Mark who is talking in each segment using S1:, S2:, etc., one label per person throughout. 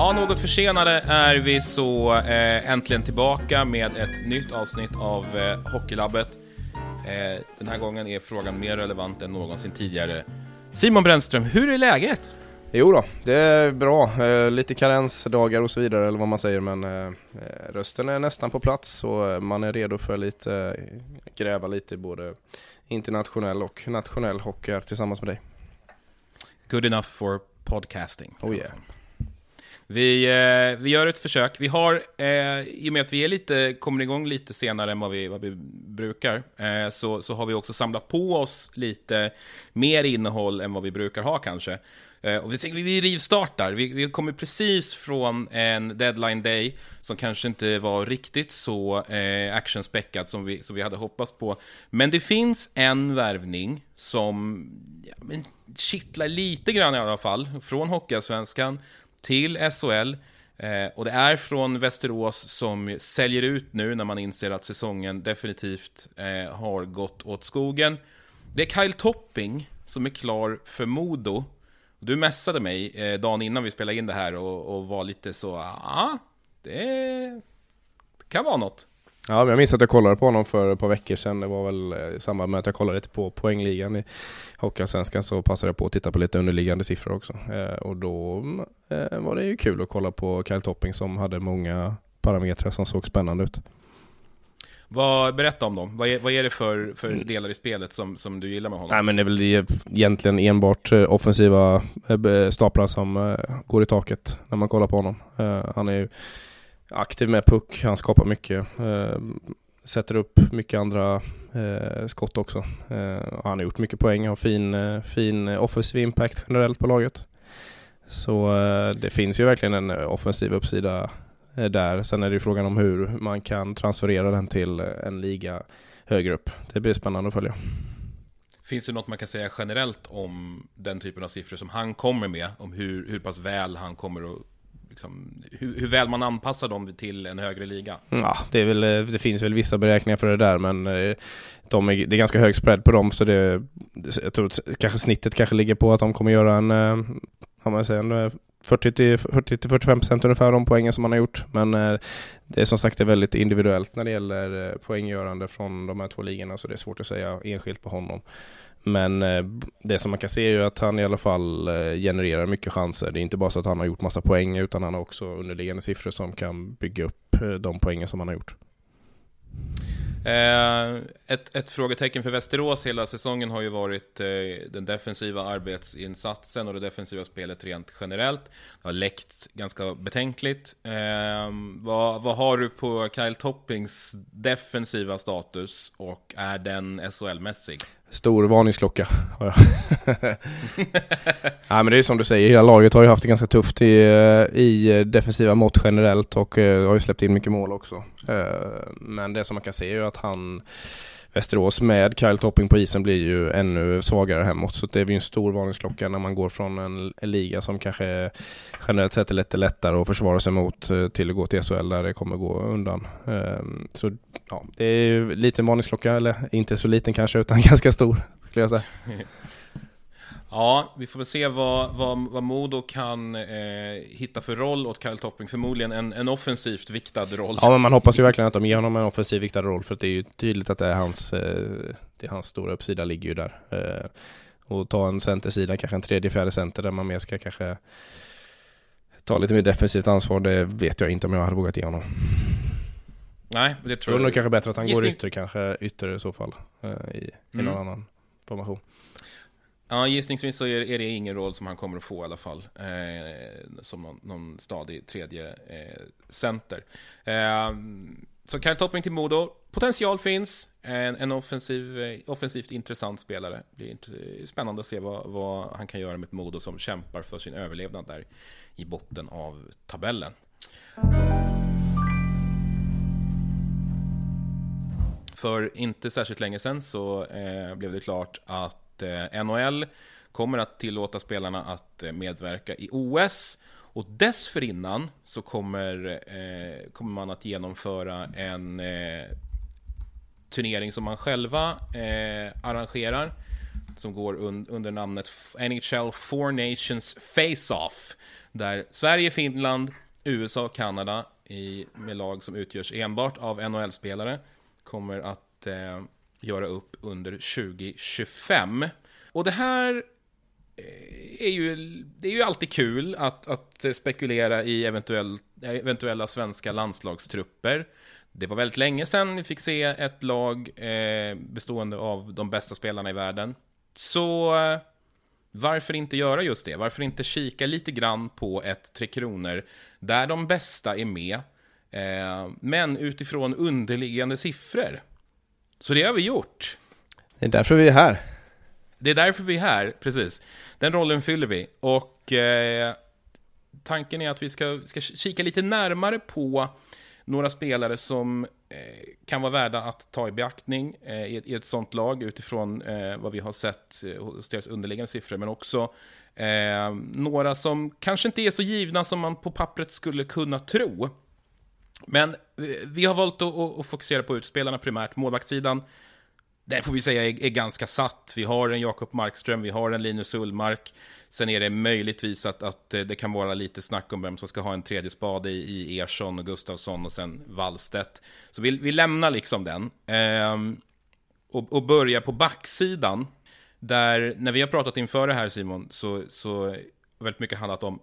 S1: Ja, något försenade är vi så eh, äntligen tillbaka med ett nytt avsnitt av eh, Hockeylabbet. Eh, den här gången är frågan mer relevant än någonsin tidigare. Simon Brännström, hur är läget?
S2: Jo då, det är bra. Eh, lite karensdagar och så vidare eller vad man säger men eh, rösten är nästan på plats så man är redo för lite eh, gräva lite i både internationell och nationell hockey tillsammans med dig.
S1: Good enough for podcasting.
S2: Oh yeah.
S1: Vi, eh, vi gör ett försök. Vi har, eh, i och med att vi är lite, kommer igång lite senare än vad vi, vad vi brukar, eh, så, så har vi också samlat på oss lite mer innehåll än vad vi brukar ha kanske. Eh, och vi tänker vi rivstartar. Vi, vi kommer precis från en deadline day som kanske inte var riktigt så eh, actionspäckad som vi, som vi hade hoppats på. Men det finns en värvning som ja, men, kittlar lite grann i alla fall, från Hockeyallsvenskan till SHL. Eh, och det är från Västerås som säljer ut nu när man inser att säsongen definitivt eh, har gått åt skogen. Det är Kyle Topping som är klar för Modo. Du mässade mig eh, dagen innan vi spelade in det här och, och var lite så, ja, ah, det kan vara något.
S2: Ja, men jag minns att jag kollade på honom för ett par veckor sedan. Det var väl eh, i samband med att jag kollade lite på poängligan i Hockeyallsvenskan så passade jag på att titta på lite underliggande siffror också. Eh, och då eh, var det ju kul att kolla på Kyle Topping som hade många parametrar som såg spännande ut.
S1: Vad, berätta om dem. Vad är, vad är det för, för mm. delar i spelet som, som du gillar med honom?
S2: Nej, men det är väl egentligen enbart offensiva staplar som går i taket när man kollar på honom. Han är ju aktiv med puck, han skapar mycket. Eh, sätter upp mycket andra eh, skott också. Eh, han har gjort mycket poäng, har fin, eh, fin offensiv impact generellt på laget. Så eh, det finns ju verkligen en eh, offensiv uppsida eh, där. Sen är det ju frågan om hur man kan transferera den till eh, en liga högre upp. Det blir spännande att följa.
S1: Finns det något man kan säga generellt om den typen av siffror som han kommer med? Om hur, hur pass väl han kommer att liksom, hur, hur, väl man anpassar dem till en högre liga?
S2: Mm, ja, det, väl, eh, det, finns väl vissa beräkningar för det där, men eh, de är, det är ganska hög spread på dem, så det, jag tror att kanske snittet kanske ligger på att de kommer göra en, eh, vad man säger, en 40-45% ungefär de poängen som man har gjort. Men det är som sagt är väldigt individuellt när det gäller poänggörande från de här två ligorna så det är svårt att säga enskilt på honom. Men eh, det som man kan se är ju att han i alla fall eh, genererar mycket chanser. Det är inte bara så att han har gjort massa poäng utan han har också underliggande siffror som kan bygga upp eh, de poängen som han har gjort.
S1: Eh, ett, ett frågetecken för Västerås hela säsongen har ju varit eh, den defensiva arbetsinsatsen och det defensiva spelet rent generellt. Det har läckt ganska betänkligt. Eh, vad, vad har du på Kyle Toppings defensiva status och är den SHL-mässig?
S2: Stor varningsklocka har jag. Nej men det är som du säger, hela laget har ju haft det ganska tufft i, eh, i eh, defensiva mått generellt och eh, har ju släppt in mycket mål också. Men det som man kan se är ju att han Västerås med Kyle Topping på isen blir ju ännu svagare hemåt. Så det är ju en stor varningsklocka när man går från en, en liga som kanske generellt sett är lite lättare att försvara sig mot eh, till att gå till SHL där det kommer gå undan. Ehm, så ja, det är ju liten varningsklocka, eller inte så liten kanske utan ganska stor skulle jag säga.
S1: Ja, vi får väl se vad, vad, vad Modo kan eh, hitta för roll åt Kyle Topping. Förmodligen en, en offensivt viktad roll.
S2: Ja, men man hoppas ju verkligen att de ger honom en offensivt viktad roll för att det är ju tydligt att det är hans, eh, det är hans stora uppsida ligger ju där. Eh, och ta en centersida, kanske en tredje, fjärde center där man mer ska kanske ta lite mer defensivt ansvar. Det vet jag inte om jag hade vågat ge honom.
S1: Nej, det tror jag.
S2: Det är nog kanske bättre att han Gissning... går ytter, kanske ytter i så fall, eh, i, i mm. någon annan formation.
S1: Ja, gissningsvis så är, det ingen roll som han kommer att få i alla fall. Eh, som någon, någon stadig tredje eh, center. Eh, så Kyle Topping till Modo. Potential finns. En, en offensiv, eh, offensivt intressant spelare. Det blir spännande att se vad, vad, han kan göra med ett Modo som kämpar för sin överlevnad där i botten av tabellen. För inte särskilt länge sedan så eh, blev det klart att Eh, NHL kommer att tillåta spelarna att eh, medverka i OS. Och dessförinnan så kommer, eh, kommer man att genomföra en eh, turnering som man själva eh, arrangerar. Som går un under namnet NHL Four Nations Face-Off. Där Sverige, Finland, USA och Kanada i, med lag som utgörs enbart av NHL-spelare kommer att eh, göra upp under 2025. Och det här eh, är ju, det är ju alltid kul att, att spekulera i eventuell, eventuella svenska landslagstrupper. Det var väldigt länge sedan vi fick se ett lag eh, bestående av de bästa spelarna i världen. Så eh, varför inte göra just det? Varför inte kika lite grann på ett Tre Kronor där de bästa är med, eh, men utifrån underliggande siffror? Så det har vi gjort.
S2: Det är därför vi är här.
S1: Det är därför vi är här, precis. Den rollen fyller vi. Och eh, tanken är att vi ska, ska kika lite närmare på några spelare som eh, kan vara värda att ta i beaktning eh, i, ett, i ett sånt lag utifrån eh, vad vi har sett eh, hos deras underliggande siffror, men också eh, några som kanske inte är så givna som man på pappret skulle kunna tro. Men eh, vi har valt att, att fokusera på utspelarna primärt. Målvaktssidan, där får vi säga är, är ganska satt. Vi har en Jakob Markström, vi har en Linus Ullmark. Sen är det möjligtvis att, att eh, det kan vara lite snack om vem som ska ha en tredje spade i, i Ersson och Gustafsson och sen Wallstedt. Så vi, vi lämnar liksom den. Ehm, och, och börjar på backsidan. Där, när vi har pratat inför det här Simon, så, så väldigt mycket handlat om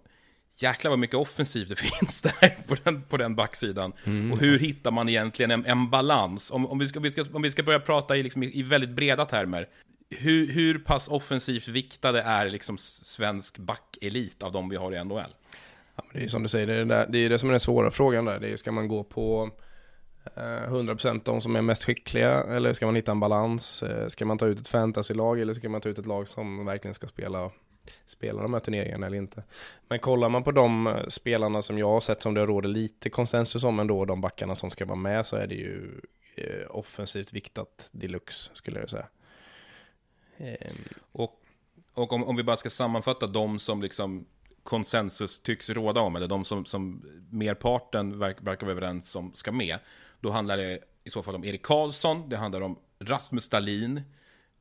S1: jäklar vad mycket offensivt det finns där på den, på den backsidan. Mm. Och hur hittar man egentligen en, en balans? Om, om, vi ska, om, vi ska, om vi ska börja prata i, liksom, i, väldigt breda termer. Hur, hur pass offensivt viktade är liksom svensk backelit av de vi har i NHL?
S2: Ja, det är som du säger, det är det, det, är det som är den svåra frågan där. Det är, ska man gå på 100% eh, de som är mest skickliga eller ska man hitta en balans? Eh, ska man ta ut ett fantasylag eller ska man ta ut ett lag som verkligen ska spela spela de här turneringarna eller inte. Men kollar man på de eh, spelarna som jag har sett som det råder lite konsensus om ändå, de backarna som ska vara med, så är det ju eh, offensivt viktat deluxe skulle jag säga.
S1: Ehm. Och, och om, om vi bara ska sammanfatta de som liksom konsensus tycks råda om, eller de som, som merparten verkar vara överens om ska med, då handlar det i så fall om Erik Karlsson, det handlar om Rasmus Dahlin,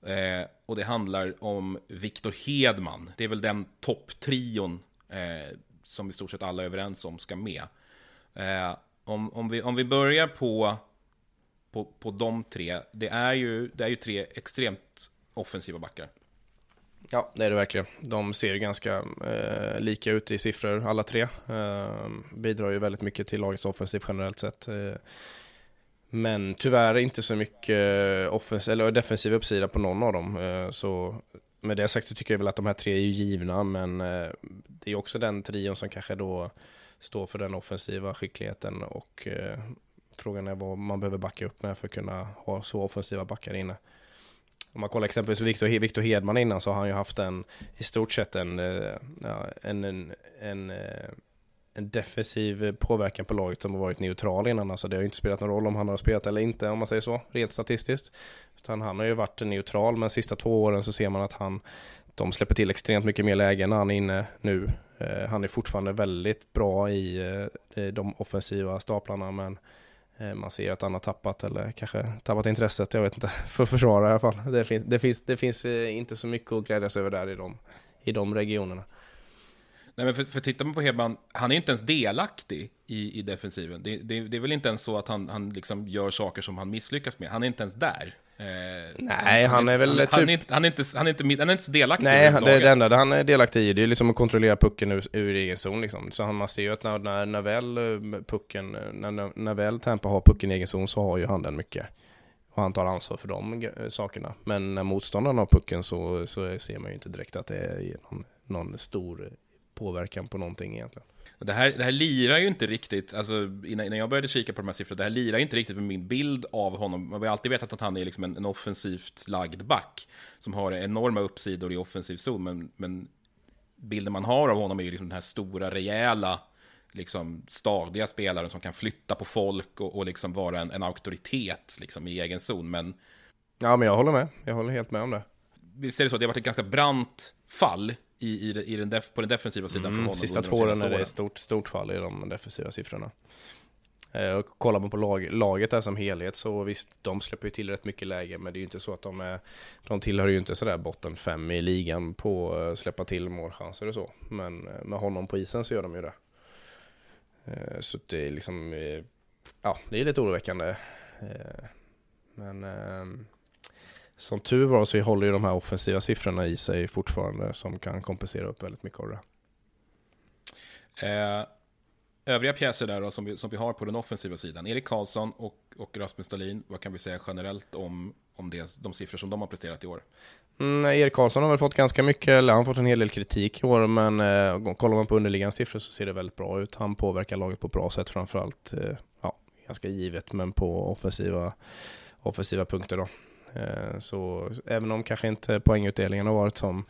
S1: Eh, och det handlar om Viktor Hedman. Det är väl den topptrion eh, som i stort sett alla är överens om ska med. Eh, om, om, vi, om vi börjar på, på, på de tre, det är, ju, det är ju tre extremt offensiva backar.
S2: Ja, det är det verkligen. De ser ganska eh, lika ut i siffror alla tre. Eh, bidrar ju väldigt mycket till lagets offensiv generellt sett. Eh, men tyvärr inte så mycket eh, offens eller defensiv uppsida på någon av dem. Eh, så med det sagt så tycker jag väl att de här tre är ju givna, men eh, det är också den trion som kanske då står för den offensiva skickligheten och frågan är vad man behöver backa upp med för att kunna ha så offensiva backar inne. Om man kollar exempelvis Victor, Victor Hedman innan så har han ju haft en, i stort sett en, en, en, en en defensiv eh, påverkan på laget som har varit neutral innan. Alltså det har ju inte spelat någon roll om han har spelat eller inte om man säger så, rent statistiskt. Utan han har ju varit neutral, men de sista två åren så ser man att han de släpper till extremt mycket mer lägen när han är inne nu. Eh, han är fortfarande väldigt bra i eh, de offensiva staplarna, men eh, man ser att han har tappat eller kanske tappat intresset, jag vet inte, för att försvara i alla fall. Det finns, det finns, det finns eh, inte så mycket att glädjas över där i de, i de regionerna.
S1: Nej, men för, för tittar man på Hedman, han är inte ens delaktig i, i defensiven. Det, det, det är väl inte ens så att han, han liksom gör saker som han misslyckas med. Han är inte ens där.
S2: Eh, Nej, han, han är, är väl
S1: han,
S2: typ...
S1: Han är, han, är inte, han, är inte, han är inte ens delaktig
S2: Nej, det, det enda han är delaktig i det är liksom att kontrollera pucken ur, ur egen zon liksom. Så han, man ser ju att när, när, när väl eh, pucken, när, när väl Tampa har pucken i egen zon så har ju han den mycket. Och han tar ansvar för de sakerna. Men när motståndaren har pucken så, så ser man ju inte direkt att det är någon, någon stor påverkan på någonting egentligen.
S1: Det här, det här lirar ju inte riktigt, alltså innan, innan jag började kika på de här siffrorna, det här lirar inte riktigt med min bild av honom. Man har alltid vetat att han är liksom en, en offensivt lagd back som har enorma uppsidor i offensiv zon, men, men bilden man har av honom är ju liksom den här stora, rejäla, liksom stadiga spelaren som kan flytta på folk och, och liksom vara en, en auktoritet liksom, i egen zon. Men...
S2: Ja, men jag håller med. Jag håller helt med om det.
S1: Visst är det så, det har varit ett ganska brant fall i, i, i den def, på den defensiva sidan mm.
S2: Sista två åren är det ett stort, stort fall i de defensiva siffrorna. Eh, och kollar man på lag, laget där som helhet så visst, de släpper ju till rätt mycket läge, men det är ju inte så att de är, de tillhör ju inte sådär botten fem i ligan på att eh, släppa till målchanser och så. Men eh, med honom på isen så gör de ju det. Eh, så det är liksom, eh, ja, det är lite oroväckande. Eh, men ehm, som tur var så håller ju de här offensiva siffrorna i sig fortfarande som kan kompensera upp väldigt mycket av det.
S1: Eh, övriga pjäser där då, som, vi, som vi har på den offensiva sidan. Erik Karlsson och, och Rasmus Dahlin, vad kan vi säga generellt om, om det, de siffror som de har presterat i år?
S2: Mm, Erik Karlsson har väl fått ganska mycket, eller han har fått en hel del kritik i år, men eh, kollar man på underliggande siffror så ser det väldigt bra ut. Han påverkar laget på bra sätt framförallt, eh, ja, ganska givet, men på offensiva, offensiva punkter då. Eh, så även om kanske inte poängutdelningen har varit som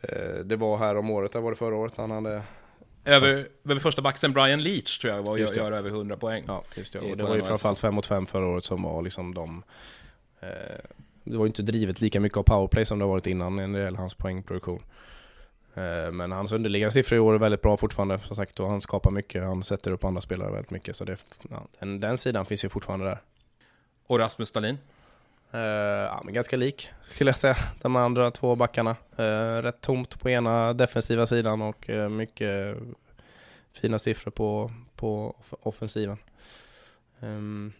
S2: eh, det var här om året, det var det förra året när han hade
S1: över, över första backen Brian Leach tror jag var och gör över 100 poäng.
S2: Ja, just det. Och det var ju framförallt 5 mot 5 förra året som var liksom de... Eh, det var ju inte drivet lika mycket av powerplay som det har varit innan när det gäller hans poängproduktion. Eh, men hans underliggande siffror i år är väldigt bra fortfarande, som sagt, och han skapar mycket, han sätter upp andra spelare väldigt mycket, så det, ja, den, den sidan finns ju fortfarande där.
S1: Och Rasmus Stalin?
S2: Uh, ja, men ganska lik skulle jag säga, de andra två backarna. Uh, rätt tomt på ena defensiva sidan och uh, mycket fina siffror på, på offensiven. Um,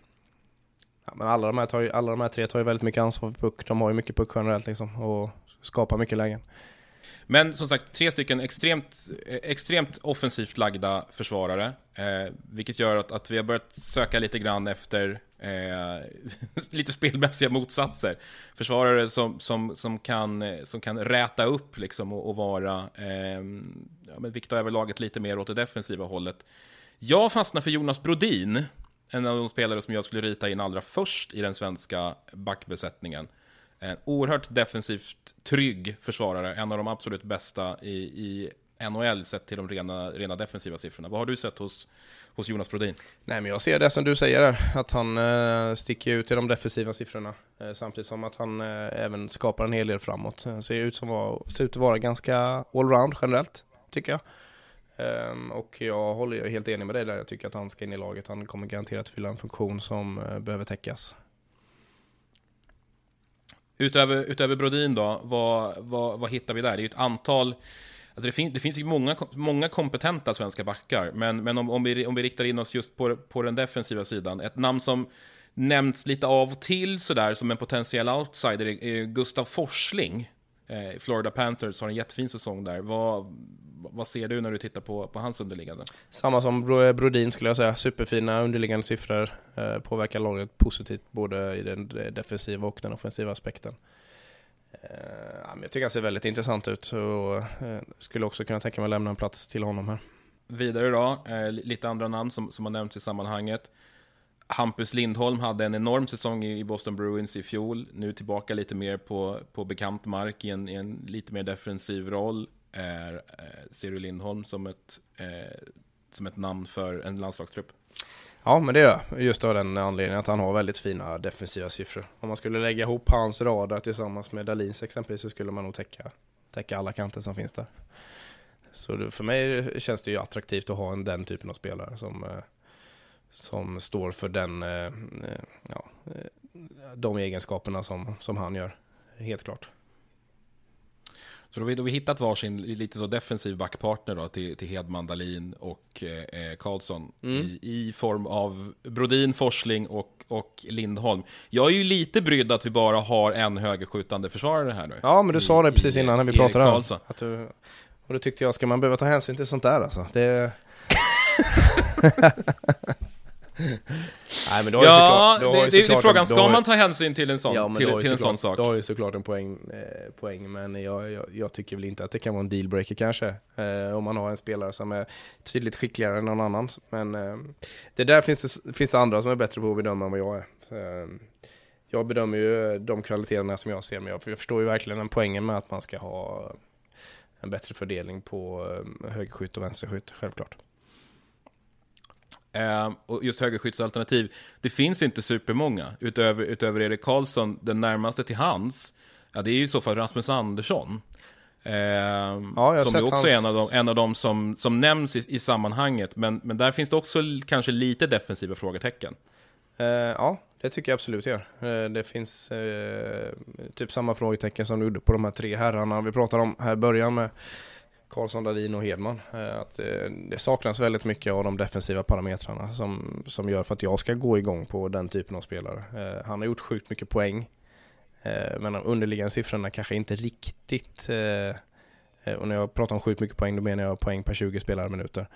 S2: ja, men alla de, här tar ju, alla de här tre tar ju väldigt mycket ansvar för puck. De har ju mycket puck generellt liksom och skapar mycket lägen.
S1: Men som sagt, tre stycken extremt, extremt offensivt lagda försvarare. Eh, vilket gör att, att vi har börjat söka lite grann efter eh, lite spelmässiga motsatser. Försvarare som, som, som, kan, eh, som kan räta upp liksom och, och vara, eh, ja, men vikta över laget lite mer åt det defensiva hållet. Jag fastnar för Jonas Brodin, en av de spelare som jag skulle rita in allra först i den svenska backbesättningen. En oerhört defensivt trygg försvarare, en av de absolut bästa i, i NHL sett till de rena, rena defensiva siffrorna. Vad har du sett hos, hos Jonas Brodin?
S2: Nej, men jag ser det som du säger där, att han eh, sticker ut i de defensiva siffrorna. Eh, samtidigt som att han eh, även skapar en hel del framåt. Han ser ut, som var, ser ut att vara ganska allround generellt, tycker jag. Um, och jag håller helt enig med dig där. Jag tycker att han ska in i laget. Han kommer garanterat fylla en funktion som uh, behöver täckas.
S1: Utöver, utöver Brodin då, vad, vad, vad hittar vi där? Det är ju ett antal Alltså det, fin det finns ju många, många kompetenta svenska backar, men, men om, om, vi, om vi riktar in oss just på, på den defensiva sidan, ett namn som nämnts lite av och till sådär som en potentiell outsider är Gustav Forsling. Eh, Florida Panthers har en jättefin säsong där. Vad, vad ser du när du tittar på, på hans underliggande?
S2: Samma som Brodin skulle jag säga. Superfina underliggande siffror. Eh, påverkar laget positivt både i den defensiva och den offensiva aspekten. Eh, jag tycker han ser väldigt intressant ut och eh, skulle också kunna tänka mig att lämna en plats till honom här.
S1: Vidare då, eh, lite andra namn som, som har nämnts i sammanhanget. Hampus Lindholm hade en enorm säsong i Boston Bruins i fjol. Nu tillbaka lite mer på, på bekant mark i en, i en lite mer defensiv roll. Är, ser du Lindholm som ett, eh, som ett namn för en landslagstrupp?
S2: Ja, men det gör jag. Just av den anledningen att han har väldigt fina defensiva siffror. Om man skulle lägga ihop hans radar tillsammans med Dalins exempelvis så skulle man nog täcka, täcka alla kanter som finns där. Så för mig känns det ju attraktivt att ha en, den typen av spelare som, eh, som står för den, eh, eh, ja, de egenskaperna som, som han gör. Helt klart.
S1: Så då har vi, då har vi hittat varsin lite så defensiv backpartner då till, till Hedman, Dalin och eh, Karlsson mm. i, i, form av Brodin, Forsling och, och Lindholm. Jag är ju lite brydd att vi bara har en högerskjutande försvarare här nu.
S2: Ja, men du i, sa det precis innan när vi pratade om att du, Och då tyckte jag, ska man behöva ta hänsyn till sånt där alltså? Det...
S1: Nej men då ja, såklart, då det, det är frågan, ska man ta hänsyn till en sån, ja, till, till en sån sak?
S2: Du har ju såklart en poäng, eh, poäng men jag, jag, jag, tycker väl inte att det kan vara en dealbreaker kanske. Eh, om man har en spelare som är tydligt skickligare än någon annan. Men eh, det där finns det, finns det andra som är bättre på att bedöma än vad jag är. Eh, jag bedömer ju de kvaliteterna som jag ser, men jag, jag förstår ju verkligen den poängen med att man ska ha en bättre fördelning på eh, högerskytt och vänsterskytt, självklart.
S1: Eh, och just högerskyttsalternativ, det finns inte supermånga utöver, utöver Erik Karlsson. Den närmaste till hans, ja det är ju i så fall Rasmus Andersson. Eh, ja, som också hans... är en av de, en av de som, som nämns i, i sammanhanget. Men, men där finns det också kanske lite defensiva frågetecken.
S2: Eh, ja, det tycker jag absolut gör. Eh, det finns eh, typ samma frågetecken som du gjorde på de här tre herrarna vi pratade om här i början med Karlsson, Dahlin och Hedman. Eh, att eh, det saknas väldigt mycket av de defensiva parametrarna som, som gör för att jag ska gå igång på den typen av spelare. Eh, han har gjort sjukt mycket poäng. Men de underliggande siffrorna kanske inte riktigt och när jag pratar om sjukt mycket poäng då menar jag poäng per 20 spelarminuter.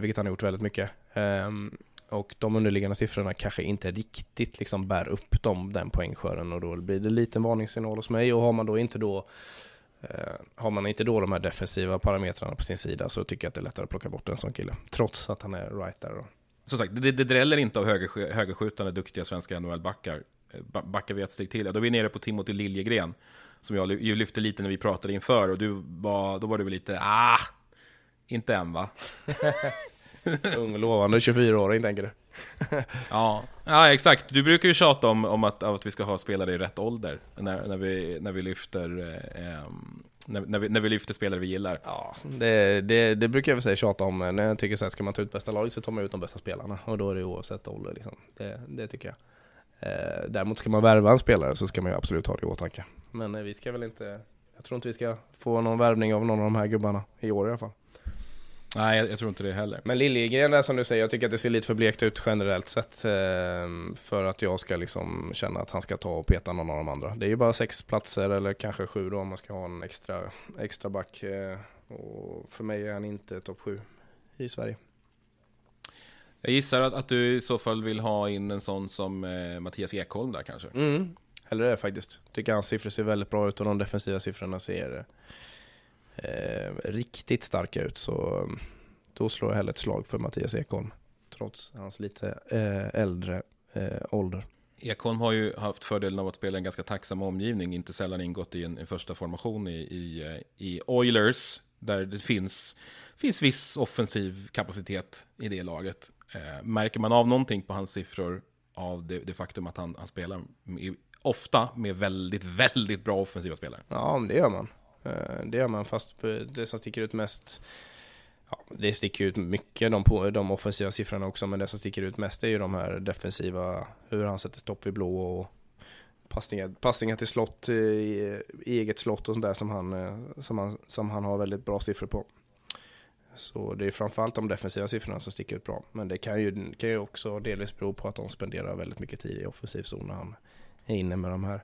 S2: Vilket han har gjort väldigt mycket. Ehm, och de underliggande siffrorna kanske inte riktigt liksom bär upp dem, den poängskörden och då blir det liten varningssignal hos mig och har man då inte då har man inte då de här defensiva parametrarna på sin sida så tycker jag att det är lättare att plocka bort en sån kille. Trots att han är right där.
S1: Som sagt, det, det dräller inte av höger, högerskjutande duktiga svenska NHL-backar. Eh, backar vi ett steg till. Då är vi nere på Timothy Liljegren. Som jag lyfte lite när vi pratade inför. Och du var, då var du väl lite, ah, inte än va?
S2: Ung lovande 24-åring tänker du?
S1: ja. ja, exakt. Du brukar ju tjata om, om att, att vi ska ha spelare i rätt ålder när, när, vi, när, vi, lyfter, eh, när, när, vi, när vi lyfter spelare vi gillar.
S2: Ja, det, det, det brukar jag väl säga tjata om. När jag tycker att ska man ta ut bästa laget så tar man ut de bästa spelarna. Och då är det oavsett ålder. Liksom. Det, det tycker jag. Eh, däremot ska man värva en spelare så ska man ju absolut ha det i åtanke. Men eh, vi ska väl inte, jag tror inte vi ska få någon värvning av någon av de här gubbarna i år i alla fall.
S1: Nej, jag, jag, tror inte det heller.
S2: Men Liljegren där som du säger, jag tycker att det ser lite för blekt ut generellt sett. Eh, för att jag ska liksom känna att han ska ta och peta någon av de andra. Det är ju bara sex platser eller kanske sju då om man ska ha en extra, extra back. Eh, och för mig är han inte topp sju i Sverige.
S1: Jag gissar att, att du i så fall vill ha in en sån som eh, Mattias Ekholm där kanske?
S2: Mm, eller det faktiskt. Tycker hans siffror ser väldigt bra ut och de defensiva siffrorna ser eh, riktigt starka ut så mm, då slår jag hellre ett slag för Mattias Ekholm. Trots hans lite eh, äldre eh, ålder.
S1: Ekholm har ju haft fördelen av att spela en ganska tacksam omgivning, inte sällan ingått i en, en första formation i, i, eh, i, Oilers, där det finns, finns viss offensiv kapacitet i det laget. Eh, märker man av någonting på hans siffror av det, det faktum att han, han spelar med, ofta med väldigt, väldigt bra offensiva spelare?
S2: Ja, det gör man. Eh, det gör man, fast det som sticker ut mest Ja, det sticker ut mycket de, på, de offensiva siffrorna också, men det som sticker ut mest är ju de här defensiva, hur han sätter stopp vid blå och passningar, passningar till slott, eh, i, i eget slott och sånt där som han, eh, som, han, som han har väldigt bra siffror på. Så det är framförallt de defensiva siffrorna som sticker ut bra. Men det kan ju, kan ju också delvis bero på att de spenderar väldigt mycket tid i offensiv zon när han är inne med de här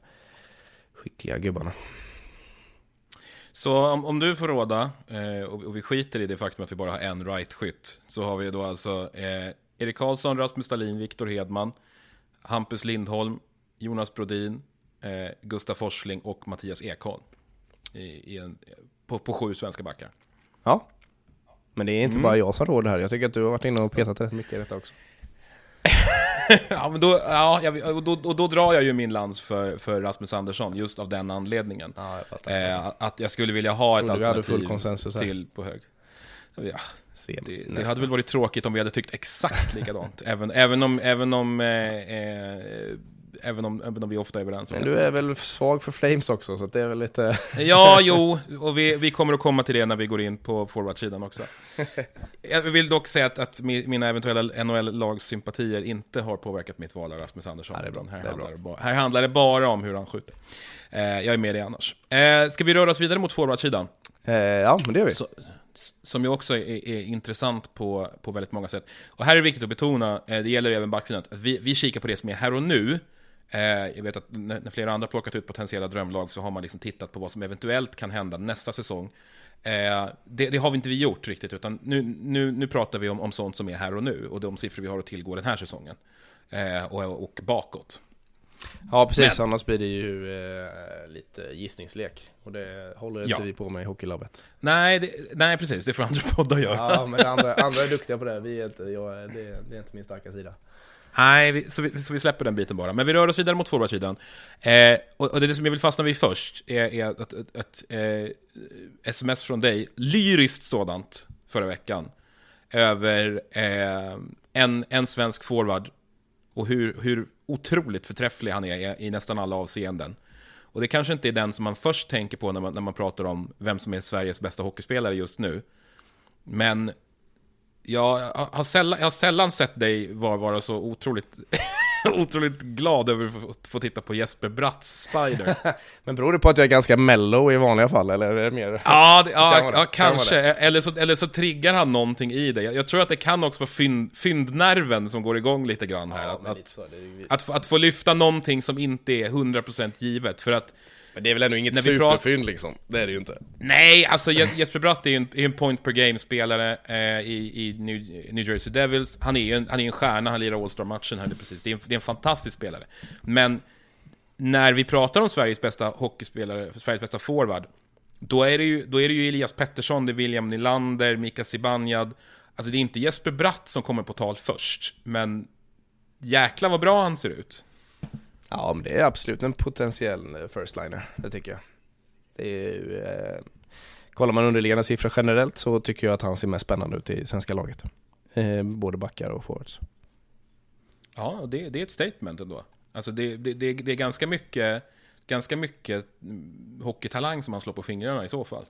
S2: skickliga gubbarna.
S1: Så om, om du får råda, eh, och, och vi skiter i det faktum att vi bara har en right-skytt, så har vi då alltså eh, Erik Karlsson, Rasmus Stalin, Viktor Hedman, Hampus Lindholm, Jonas Brodin, eh, Gustaf Forsling och Mattias Ekholm. I, i en, på, på sju svenska backar.
S2: Ja. Men det är inte
S1: Mm.
S2: bara jag som råder här. Jag tycker att du har varit inne och petat rätt mycket i detta också.
S1: ja, men då, ja, jag, och, då, och då drar jag ju min lans för, för Rasmus Andersson, just av den anledningen.
S2: Ja, jag fattar.
S1: Eh, att jag skulle vilja ha ett
S2: vi hade
S1: alternativ
S2: full konsensus här.
S1: till på hög. Ja, det, det hade väl varit tråkigt om vi hade tyckt exakt likadant. även, även om, även om, eh, eh, även om, även om vi ofta är överens om
S2: Men du är väl svag för Flames också, så det är väl lite...
S1: Ja, jo, och vi, vi kommer att komma till det när vi går in på forwardsidan också. Jag vill dock säga att, att mi- mina eventuella NHL-lagssympatier inte har påverkat mitt val av Rasmus Andersson.
S2: Ja, det är bra.
S1: här,
S2: Det är
S1: handlar bara, här handlar det bara om hur han skjuter. Eh, jag är med dig annars. Eh, ska vi röra oss vidare mot forwardsidan?
S2: Eh, ja, men det gör vi.
S1: Så, som ju också är, är intressant på, på väldigt många sätt. Och här är det viktigt att betona, eh, det gäller även backsidan, att vi, vi kikar på det som är här och nu. Eh, jag vet att när, flera andra plockat ut potentiella drömlag så har man liksom tittat på vad som eventuellt kan hända nästa säsong. Eh, det, det har vi inte vi gjort riktigt, utan nu, nu, nu pratar vi om, om sånt som är här och nu och de siffror vi har att tillgå den här säsongen. Eh, och, och bakåt.
S2: Ja, precis. Annars blir det ju eh, lite gissningslek. Och det håller inte
S1: Ja.
S2: vi på med i Hockeylabbet.
S1: Nej, det, nej, precis, det får andra poddar göra.
S2: Ja, men andra, andra är duktiga på det. Vi är inte, jag, det, det är inte min starka sida.
S1: Nej, vi, så, vi, så vi släpper den biten bara. Men vi rör oss vidare mot forwardsidan. Eh, och, och det som jag vill fastna vid först är, är att, att, att, eh, sms från dig, lyriskt sådant, förra veckan. Över eh, en, en svensk forward och hur, hur otroligt förträfflig han är i, i nästan alla avseenden. Och det kanske inte är den som man först tänker på när man, när man pratar om vem som är Sveriges bästa hockeyspelare just nu. Men jag har sällan, jag har sällan sett dig vara, vara så otroligt, otroligt glad över att få- titta på Jesper Bratts Spider.
S2: Men beror det på att jag är ganska mellow i vanliga fall, eller är det mer...
S1: Ja, det, ja,
S2: Kan
S1: ja
S2: kan
S1: kanske. Eller så, eller så triggar han någonting i dig. Jag, tror att det kan också vara fynd, fyndnerven som går igång lite grann här.
S2: Ja,
S1: att,
S2: lite så. Är,
S1: att, få- att få lyfta någonting som inte är 100% givet. För att
S2: men det är väl ändå inget superfynd liksom? Det är det ju inte.
S1: Nej, alltså Je- Jesper Bratt är ju en, en point per game-spelare eh, i, i New, New Jersey Devils. Han är ju en, han är en stjärna, han lirar All-Star-matchen här nu precis. Det är, en, det är en fantastisk spelare. Men när vi pratar om Sveriges bästa hockeyspelare, Sveriges bästa forward, då är det ju, då är det ju Elias Pettersson, det är William Nylander, Mika Zibanejad. Alltså det är inte Jesper Bratt som kommer på tal först, men jäkla vad bra han ser ut.
S2: Ja, men det är absolut en potentiell eh, first-liner, det tycker jag. Det är ju, eh, kollar man underliggande siffror generellt så tycker jag att han ser mest spännande ut i svenska laget. Eh, både backar och forwards.
S1: Ja, det, det är ett statement ändå. Alltså det, det, det, det är ganska mycket, ganska mycket mm, hockeytalang som han slår på fingrarna i så fall.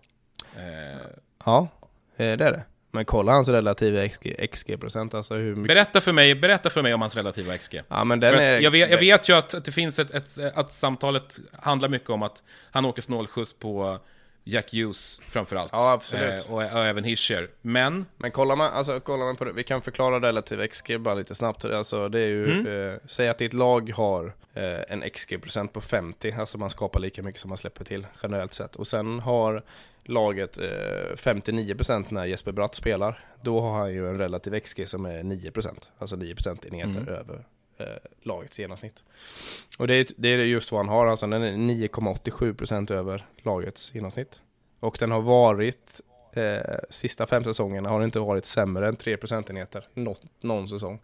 S1: Eh,
S2: Ja, eh, det är det. Men kolla hans relativa XG, XG-procent, alltså hur mycket...
S1: berätta, för mig, berätta för mig om hans relativa XG.
S2: Ja, men den
S1: För
S2: är...
S1: jag, vet, jag vet ju att, att det finns ett, ett, att samtalet handlar mycket om att han åker snålskjuts på Jack Hughes framförallt.
S2: Ja, absolut.
S1: Eh, och, och även Hischer. Men,
S2: Men kollar man, alltså, kollar man på det, vi kan förklara relativ XG bara lite snabbt. Alltså det är ju,
S1: Mm.
S2: eh, säg att ditt lag har eh, en XG-procent på 50, alltså man skapar lika mycket som man släpper till generellt sett. Och sen har laget eh, 59% när Jesper Bratt spelar, då har han ju en relativ XG som är 9%, alltså 9% enheter
S1: Mm.
S2: över eh, lagets genomsnitt. Och det är, det är just vad han har, alltså den är 9,87% över lagets genomsnitt. Och den har varit eh, sista fem säsongerna har det inte varit sämre än 3 procentenheter någon säsong.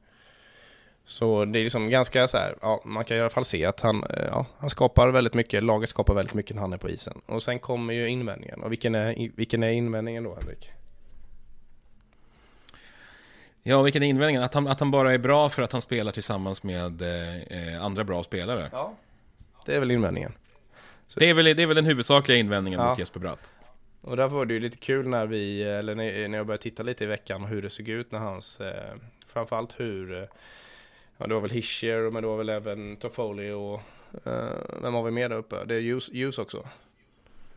S2: Så det är liksom ganska så här, ja, man kan i alla fall se att han, eh, ja, han skapar väldigt mycket, laget skapar väldigt mycket när han är på isen. Och sen kommer ju invändningen. Och vilken är, vilken är invändningen då Henrik?
S1: ja vilken är invändningen? Att han, att han bara är bra för att han spelar tillsammans med eh, andra bra spelare.
S2: Ja. Det är väl invändningen.
S1: Det är väl, det är väl den huvudsakliga invändningen
S2: Ja.
S1: mot Jesper Bratt.
S2: Och därför var det ju lite kul när vi, eller när när jag började titta lite i veckan hur det såg ut när hans, eh, framförallt hur, eh, ja det var väl Hischer, men det var väl även Toffoli och, eh, vem har vi mer där uppe? Det är Hughes också,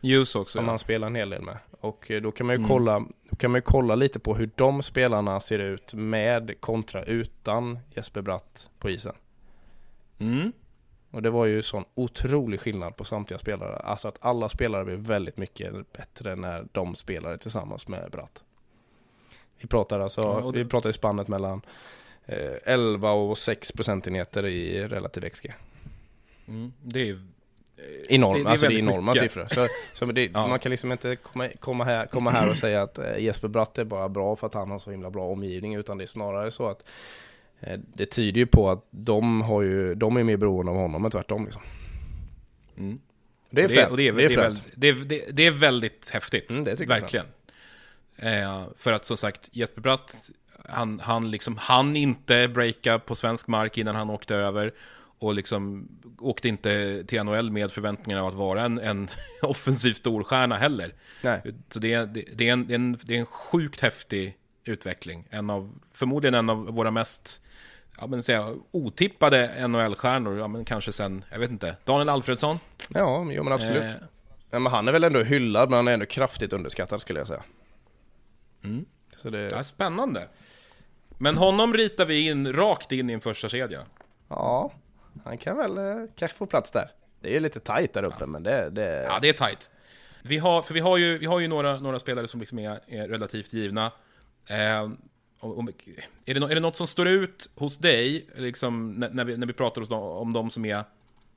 S1: Hughes också.
S2: som
S1: ja.
S2: han spelar en hel del med. Och eh, då kan man ju
S1: Mm.
S2: kolla, då kan man ju kolla lite på hur de spelarna ser ut med kontra utan Jesper Bratt på isen.
S1: Mm.
S2: Och det var ju sån otrolig skillnad på samtliga spelare. Alltså att alla spelare blev väldigt mycket bättre när de spelade tillsammans med Bratt. Vi pratar alltså,
S1: Ja, det-
S2: vi pratar i spannet mellan 11 och 6 procentenheter i relativ XG.
S1: Mm, det är.
S2: Enorm,
S1: Det- det är
S2: alltså det är enorma
S1: mycket.
S2: siffror. Så, så det,
S1: Ja.
S2: Man kan liksom inte komma, komma, här, komma här och säga att eh, Jesper Bratt är bara bra för att han har så himla bra omgivning. Utan det är snarare så att eh, det tyder ju på att de, har ju, de är mer beroende av honom än tvärtom. Liksom.
S1: Mm.
S2: Det är fränt.
S1: det, är,
S2: det
S1: det, det, är, väldigt häftigt.
S2: Mm,
S1: verkligen. Eh, för att som sagt, Jesper Bratt, han, han, liksom, han inte breaka på svensk mark innan han åkte över. Och liksom åkte inte till NHL med förväntningarna av att vara en, en offensiv storstjärna heller.
S2: Nej.
S1: Så det är, det, det, är en, det, är en, det är en sjukt häftig utveckling. En av, förmodligen en av våra mest ja, men säga, otippade NHL-stjärnor. Ja, men kanske sen, jag vet inte, Daniel Alfredsson.
S2: Ja, jo, men absolut.
S1: Eh,
S2: Ja, men han är väl ändå hyllad, men han är ändå kraftigt underskattad skulle jag säga.
S1: Mm.
S2: Så det,
S1: Ja, spännande. Men honom ritar vi in rakt in i en första kedja.
S2: ja, han kan väl eh, kanske få plats där. Det är ju lite tajt där uppe, men det, det...
S1: Ja, det är tight. Vi har, för vi har ju, vi har ju några, några spelare som liksom är, är relativt givna. Eh, om, är, det, nå- är det något som står ut hos dig, liksom, när, när, vi, när vi pratar om, om de som är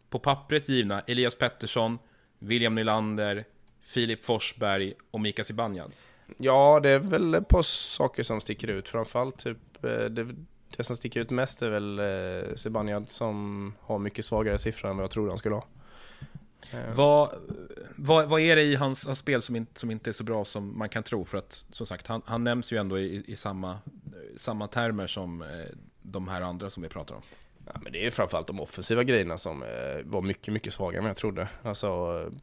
S1: på pappret givna? Elias Pettersson, William Nylander, Filip Forsberg och Mika Zibanejad.
S2: Ja, det är väl ett par saker som sticker ut. Framförallt typ, eh, det, det som sticker ut mest är väl eh, Zibanejad som har mycket svagare siffror än vad jag trodde han skulle ha. Eh.
S1: Vad, vad, vad är det i hans, hans spel som inte, som inte är så bra som man kan tro? För att som sagt, han, han nämns ju ändå i, i samma, samma termer som eh, de här andra som vi pratar om.
S2: Ja, men det är framförallt de offensiva grejerna som eh, var mycket, mycket svagare än vad jag trodde. Alltså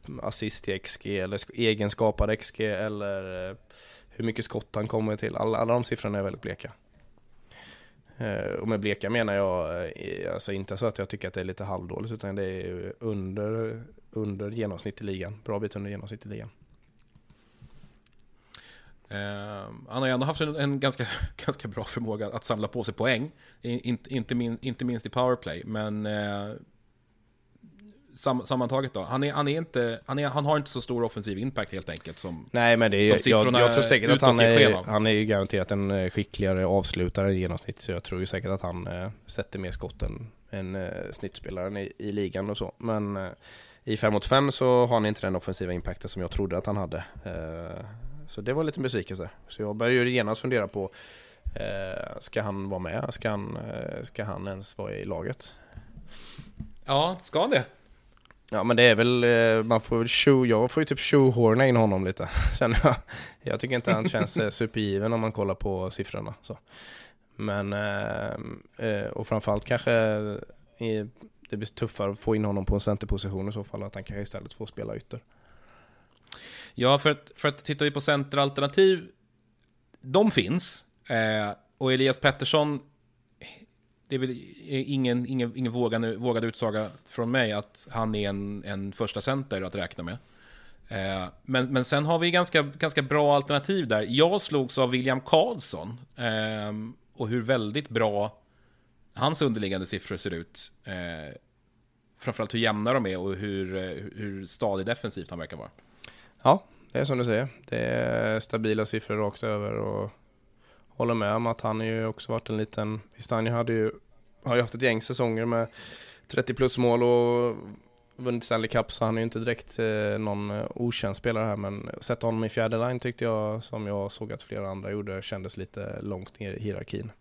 S2: eh, assist i XG eller egenskapad XG eller eh, hur mycket skott han kommer till. Alla, alla de siffrorna är väldigt bleka. Eh, och med bleka menar jag eh, alltså inte så att jag tycker att det är lite halvdåligt utan det är under, under genomsnitt i ligan. Bra bit under genomsnitt i ligan.
S1: Eh, han har ju ändå haft en, en ganska, ganska bra förmåga att samla på sig poäng. I, inte, inte, min, inte minst i powerplay, men eh, sam, sammantaget då. Han, är, han, är inte, han, är, han har inte så stor offensiv impact helt enkelt som...
S2: Nej men det är,
S1: Som
S2: jag, jag tror säkert att han är, han är ju garanterat en eh, skickligare avslutare i genomsnitt. Så jag tror ju säkert att han eh, sätter mer skott än, än eh, snittspelaren i, i ligan och så. Men eh, i 5 mot 5 så har han inte den offensiva impacten som jag trodde att han hade. Så det var lite besvikelse. Så jag började ju genast fundera på eh, Ska han vara med? Ska han, eh, ska han ens vara i laget?
S1: Ja, ska det?
S2: Ja men det är väl, eh, man får väl show, jag får ju typ shoehorna in honom lite känner jag. Jag tycker inte han känns eh, supergiven om man kollar på siffrorna. Så. Men, och framförallt kanske det blir tuffare att få in honom på en centerposition i så fall, att han kanske istället får spela ytter.
S1: Ja, för att, för att tittar vi på centeralternativ, de finns. Eh, och Elias Pettersson, det är väl ingen, ingen, ingen vågad, vågad utsaga från mig att han är en, en första center att räkna med. Eh, men, men sen har vi ganska, ganska bra alternativ där. Jag slogs av William Karlsson eh, och hur väldigt bra hans underliggande siffror ser ut. Eh, framförallt hur jämna de är och hur, eh, hur stadig defensivt han verkar vara.
S2: Ja, det är som du säger. Det är stabila siffror rakt över och håller med om att han har ju också varit en liten, visst han hade ju, har ju haft ett gäng säsonger med 30 plus mål och vunnit Stanley Cup så han är ju inte direkt eh, någon eh, okänd spelare här men att sätta honom i fjärde line tyckte jag, som jag såg att flera andra gjorde, kändes lite långt ner i hierarkin.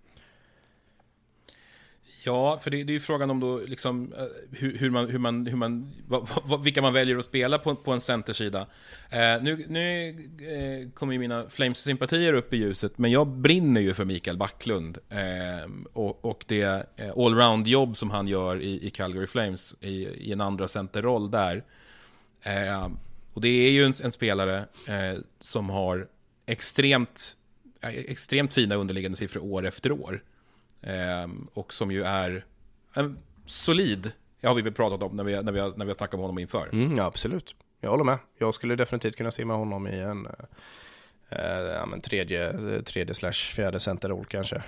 S1: Ja, för det, det är ju frågan om då liksom eh, hur, hur man, hur man, hur man vad, vad, vilka man väljer att spela på, på en centersida. Eh, nu nu eh, kommer ju mina Flames-sympatier upp i ljuset, men jag brinner ju för Mikael Backlund eh, och, och det eh, allround-jobb som han gör i, i Calgary Flames i, i en andra centerroll där. Eh, och det är ju en, en spelare eh, som har extremt, eh, extremt fina underliggande siffror år efter år. Ehm, och som ju är en solid, det har vi väl pratat om när vi, när vi, har, när vi har snackat om honom inför.
S2: Mm, ja, absolut. Jag håller med. Jag skulle definitivt kunna se med honom i en eh, ja, men tredje, tredje slash fjärde centerroll kanske.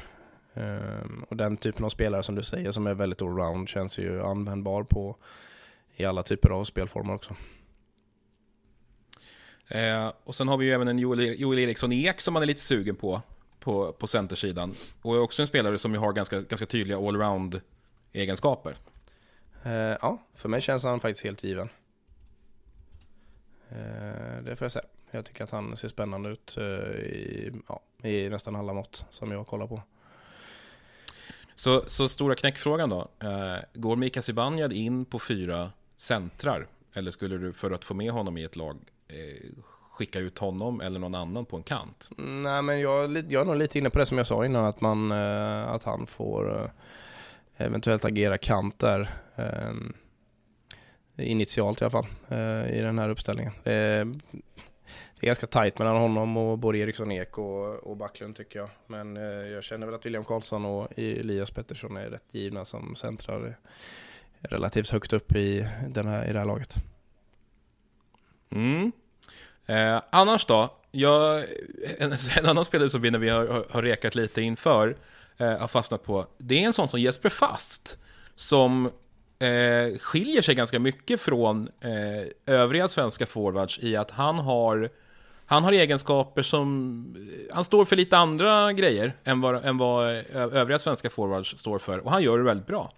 S2: Um, och den typen av spelare som du säger som är väldigt allround känns ju användbar på i alla typer av spelformer också.
S1: Eh, och sen har vi ju även en Joel, Joel Eriksson Ek som man är lite sugen på, på, på centersidan. Och är också en spelare som ju har ganska, ganska tydliga allround-egenskaper.
S2: Eh, ja, för mig känns han faktiskt helt given. Eh, det får jag säga. Jag tycker att han ser spännande ut eh, i, ja, i nästan alla mått som jag kollar på.
S1: Så, så stora knäckfrågan då. Eh, går Mika Zibanejad in på fyra centrar? Eller skulle du för att få med honom i ett lag eh, skicka ut honom eller någon annan på en kant?
S2: Nej men jag, jag är nog lite inne på det som jag sa innan att, man, eh, att han får eh, eventuellt agera kant där. Eh, initialt i alla fall i den här uppställningen. Det är, det är ganska tajt mellan honom och både Eriksson Ek och, och Backlund tycker jag. Men jag känner väl att William Karlsson och Elias Pettersson är rätt givna som centrar relativt högt upp i, den här, i det här laget.
S1: Mm. Eh, annars då? Jag, en, en, annan spelare som vi när vi har, har rekat lite inför eh, har fastnat på, det är en sån som Jesper Fast. Som eh, skiljer sig ganska mycket från eh, övriga svenska forwards i att han har han har egenskaper som... Eh, han står för lite andra grejer än vad, än vad eh, övriga svenska forwards står för. Och han gör det väldigt bra.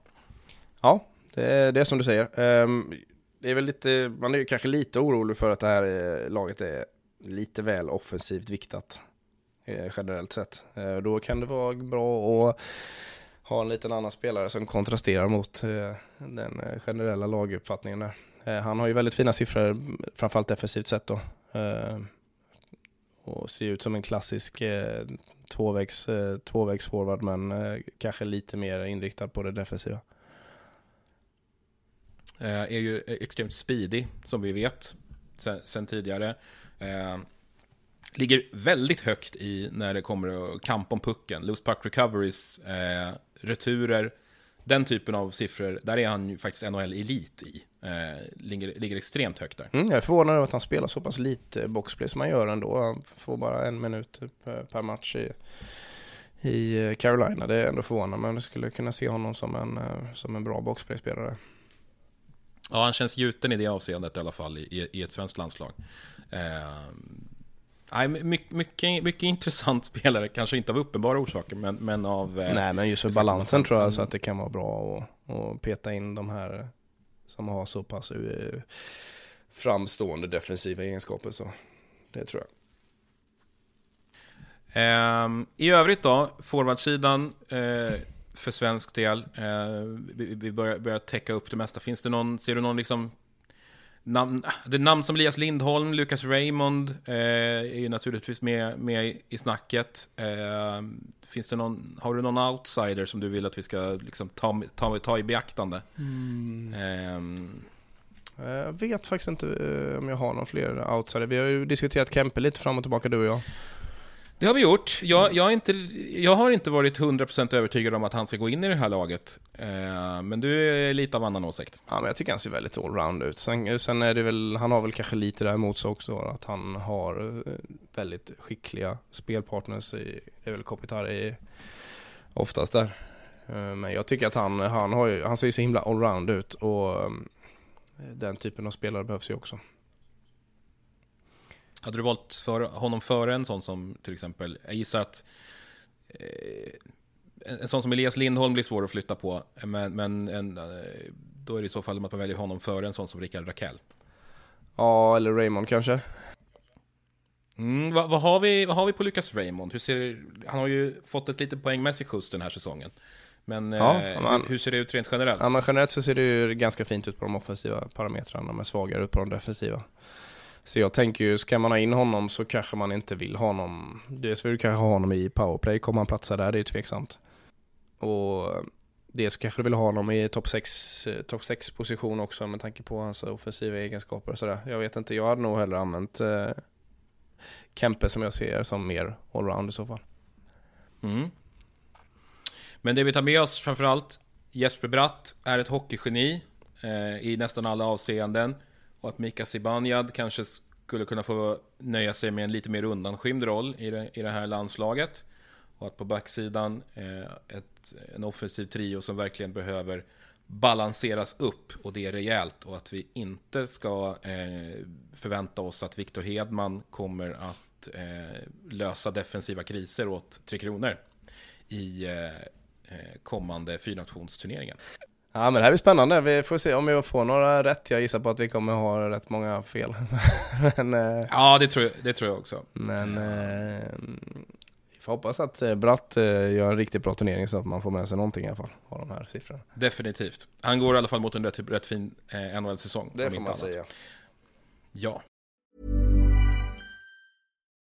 S2: Ja, det är, det är som du säger. Ehm, det är väl lite, man är ju kanske lite orolig för att det här eh, laget är lite väl offensivt viktat eh, generellt sett. Eh, då kan det vara bra att ha en liten annan spelare som kontrasterar mot den generella laguppfattningen där. Han har ju väldigt fina siffror, framförallt defensivt sett då. Och ser ut som en klassisk tvåvägs, tvåvägsforward men kanske lite mer inriktad på det defensiva.
S1: Eh, är ju extremt speedy, som vi vet sen, sen tidigare. Eh, ligger väldigt högt i när det kommer kamp om pucken. Loose puck recoveries, eh, returer, den typen av siffror, där är han ju faktiskt NHL-elit i. Eh, ligger, ligger extremt högt där.
S2: Mm, jag är förvånad över att han spelar så pass lite eh, boxplay som han gör ändå. Han får bara en minut eh, per, per match i, i eh, Carolina. Det är ändå förvånande, men jag skulle kunna se honom som en, som en bra boxplayspelare.
S1: Ja, han känns gjuten i det avseendet i alla fall i, i ett svenskt landslag. Eh, mycket, mycket, mycket intressant spelare, kanske inte av uppenbara orsaker, men, men av...
S2: Eh, Nej, men just för balansen tror jag så att det kan vara bra att, att peta in de här som har så pass uh, framstående defensiva egenskaper. Så det tror jag.
S1: Eh, I övrigt då, forwardsidan. Eh, för svensk del. Eh, vi, vi börjar, börjar täcka upp det mesta. Finns det någon, ser du någon liksom namn, det namn som Elias Lindholm, Lucas Raymond eh, är ju naturligtvis med, med i snacket. Eh, finns det någon, har du någon outsider som du vill att vi ska liksom ta, ta, ta i beaktande? Mm.
S2: Eh, jag vet faktiskt inte eh, om jag har någon fler outsider. Vi har ju diskuterat Kempe lite fram och tillbaka du och jag.
S1: Det har vi gjort. Jag, jag, inte, jag har inte varit 100% övertygad om att han ska gå in i det här laget. Eh, men du är lite av annan åsikt.
S2: Ja, men jag tycker han ser väldigt allround ut. Sen, sen är det väl, han har väl kanske lite där emot sig också, att han har eh, väldigt skickliga spelpartners i, det är väl Kopitar oftast där. Eh, men jag tycker att han, han, har ju, han ser så himla allround ut och eh, den typen av spelare behövs ju också.
S1: Hade du valt för honom före en sån som till exempel, jag gissar att eh, en sån som Elias Lindholm blir svår att flytta på, men, men en, eh, då är det i så fall att man väljer honom före en sån som Rickard Rakell.
S2: Ja, eller Raymond kanske.
S1: Mm, vad, vad, har vi, vad har vi på Lucas Raymond? Hur ser, han har ju fått ett lite poängmässig skjuts den här säsongen. Men ja, eh, man, hur, hur, ser det ut rent generellt?
S2: Ja, men generellt så ser det ju ganska fint ut på de offensiva parametrarna, men svagare ut på de defensiva. Så jag tänker ju, ska man ha in honom så kanske man inte vill ha honom. Dels vill du kanske ha honom i powerplay, kommer han platsa där? Det är ju tveksamt. Och dels kanske du vill ha honom i topp 6, top 6 position också med tanke på hans offensiva egenskaper och sådär. Jag vet inte, jag hade nog hellre använt eh, Kempe som jag ser som mer allround i så fall.
S1: Mm. Men det vi tar med oss framförallt, Jesper Bratt är ett hockeygeni eh, i nästan alla avseenden. Och att Mika Zibanejad kanske skulle kunna få nöja sig med en lite mer undanskymd roll i det, i det här landslaget. och att på backsidan eh, ett, en offensiv trio som verkligen behöver balanseras upp och det är rejält och att vi inte ska eh, förvänta oss att Viktor Hedman kommer att eh, lösa defensiva kriser åt Tre Kronor i eh, eh kommande fyrnationsturneringen.
S2: Ja men det här blir spännande, vi får se om vi får några rätt. Jag gissar på att vi kommer ha rätt många fel.
S1: men, eh, ja det tror, jag, det tror jag också.
S2: Men eh, vi får hoppas att eh, Bratt eh, gör en riktigt bra turnering så att man får med sig någonting i alla fall av de här siffrorna.
S1: Definitivt. Han går i alla fall mot en rätt, rätt fin eh, NHL-säsong.
S2: Det får man annat. säga.
S1: Ja.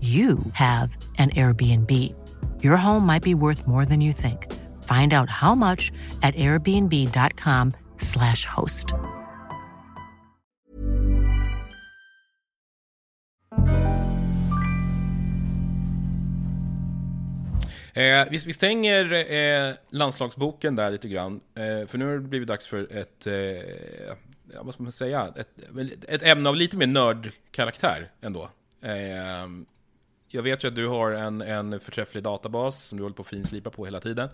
S3: you have an Airbnb. Your home might be worth more than you think. Find out how much at airbnb.com slash host.
S1: Eh, vi, vi stänger eh, landslagsboken där lite grann. Eh, för nu har det blivit dags för ett, eh, ja, vad ska man säga, ett, ett ämne av lite mer nördkaraktär ändå. Eh, jag vet ju att du har en, en förträfflig databas som du håller på att finslipa på hela tiden.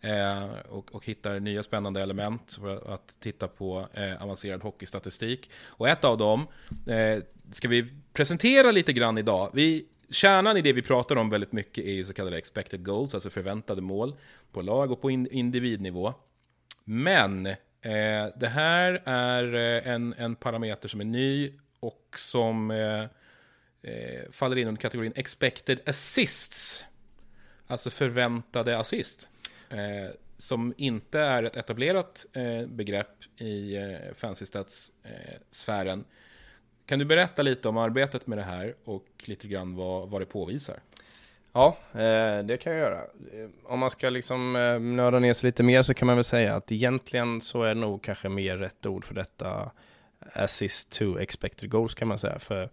S1: Eh, och, och hittar nya spännande element för att titta på eh, avancerad hockeystatistik. Och ett av dem eh, ska vi presentera lite grann idag. Vi, kärnan i det vi pratar om väldigt mycket är ju så kallade expected goals, alltså förväntade mål på lag och på in, individnivå. Men eh, det här är eh, en, en parameter som är ny och som eh, eh, faller in under kategorin expected assists. Alltså förväntade assist. Eh, som inte är ett etablerat eh, begrepp i eh, Fancy-stats-sfären. Eh, kan du berätta lite om arbetet med det här och lite grann vad, vad det påvisar?
S2: Ja, eh, det kan jag göra. Om man ska liksom eh, nörda ner sig lite mer så kan man väl säga att egentligen så är det nog kanske mer rätt ord för detta assist to expected goals kan man säga. För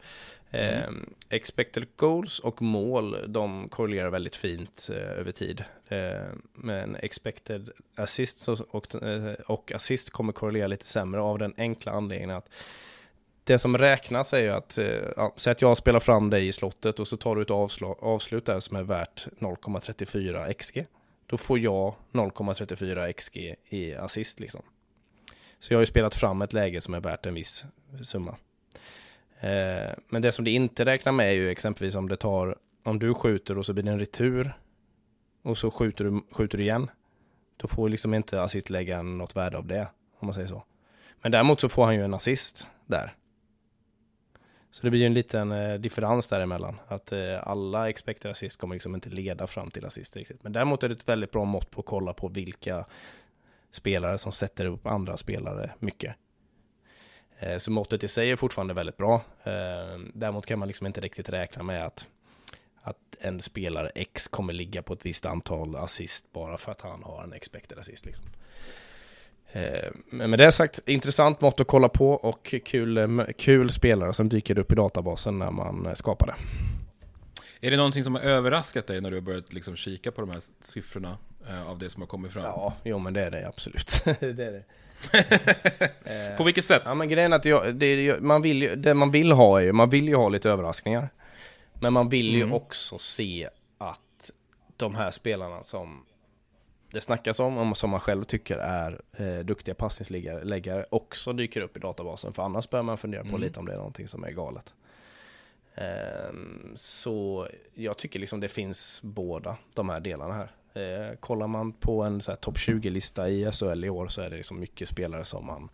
S2: Mm. Eh, expected goals och mål, de korrelerar väldigt fint eh, över tid. Eh, men expected assist och, eh, och assist kommer korrelera lite sämre av den enkla anledningen att det som räknas är ju att, eh, ja, säg att jag spelar fram dig i slottet och så tar du ett avslut där som är värt 0,34 XG. Då får jag 0,34 XG i assist liksom. Så jag har ju spelat fram ett läge som är värt en viss summa. Eh, men det som det inte räknar med är ju exempelvis om det tar, om du skjuter och så blir det en retur och så skjuter du, skjuter du igen. Då får liksom inte assistläggaren något värde av det, om man säger så. Men däremot så får han ju en assist där. Så det blir ju en liten eh, differens däremellan. Att eh, alla expected assist kommer liksom inte leda fram till assist riktigt. Men däremot är det ett väldigt bra mått på att kolla på vilka spelare som sätter upp andra spelare mycket. Eh, så måttet i sig är fortfarande väldigt bra. Eh, däremot kan man liksom inte riktigt räkna med att, att en spelare X kommer ligga på ett visst antal assist bara för att han har en expected assist. Liksom. Eh, men med det sagt, intressant mått att kolla på och kul, kul spelare som dyker upp i databasen när man skapar det.
S1: Är det någonting som har överraskat dig när du har börjat liksom kika på de här siffrorna av det som har kommit fram?
S2: Ja, jo men det är det absolut. det är det.
S1: På vilket sätt?
S2: Ja men grejen är att jag, det, man vill ju, det man vill ha är ju, man vill ju ha lite överraskningar. Men man vill ju mm. också se att de här spelarna som det snackas om, och som man själv tycker är eh, duktiga passningsläggare också dyker upp i databasen. För annars börjar man fundera på mm. lite om det är någonting som är galet. Ehm, så jag tycker liksom det finns båda de här delarna här. Eh, kollar man på en topp 20-lista i SHL i år så är det liksom mycket spelare som man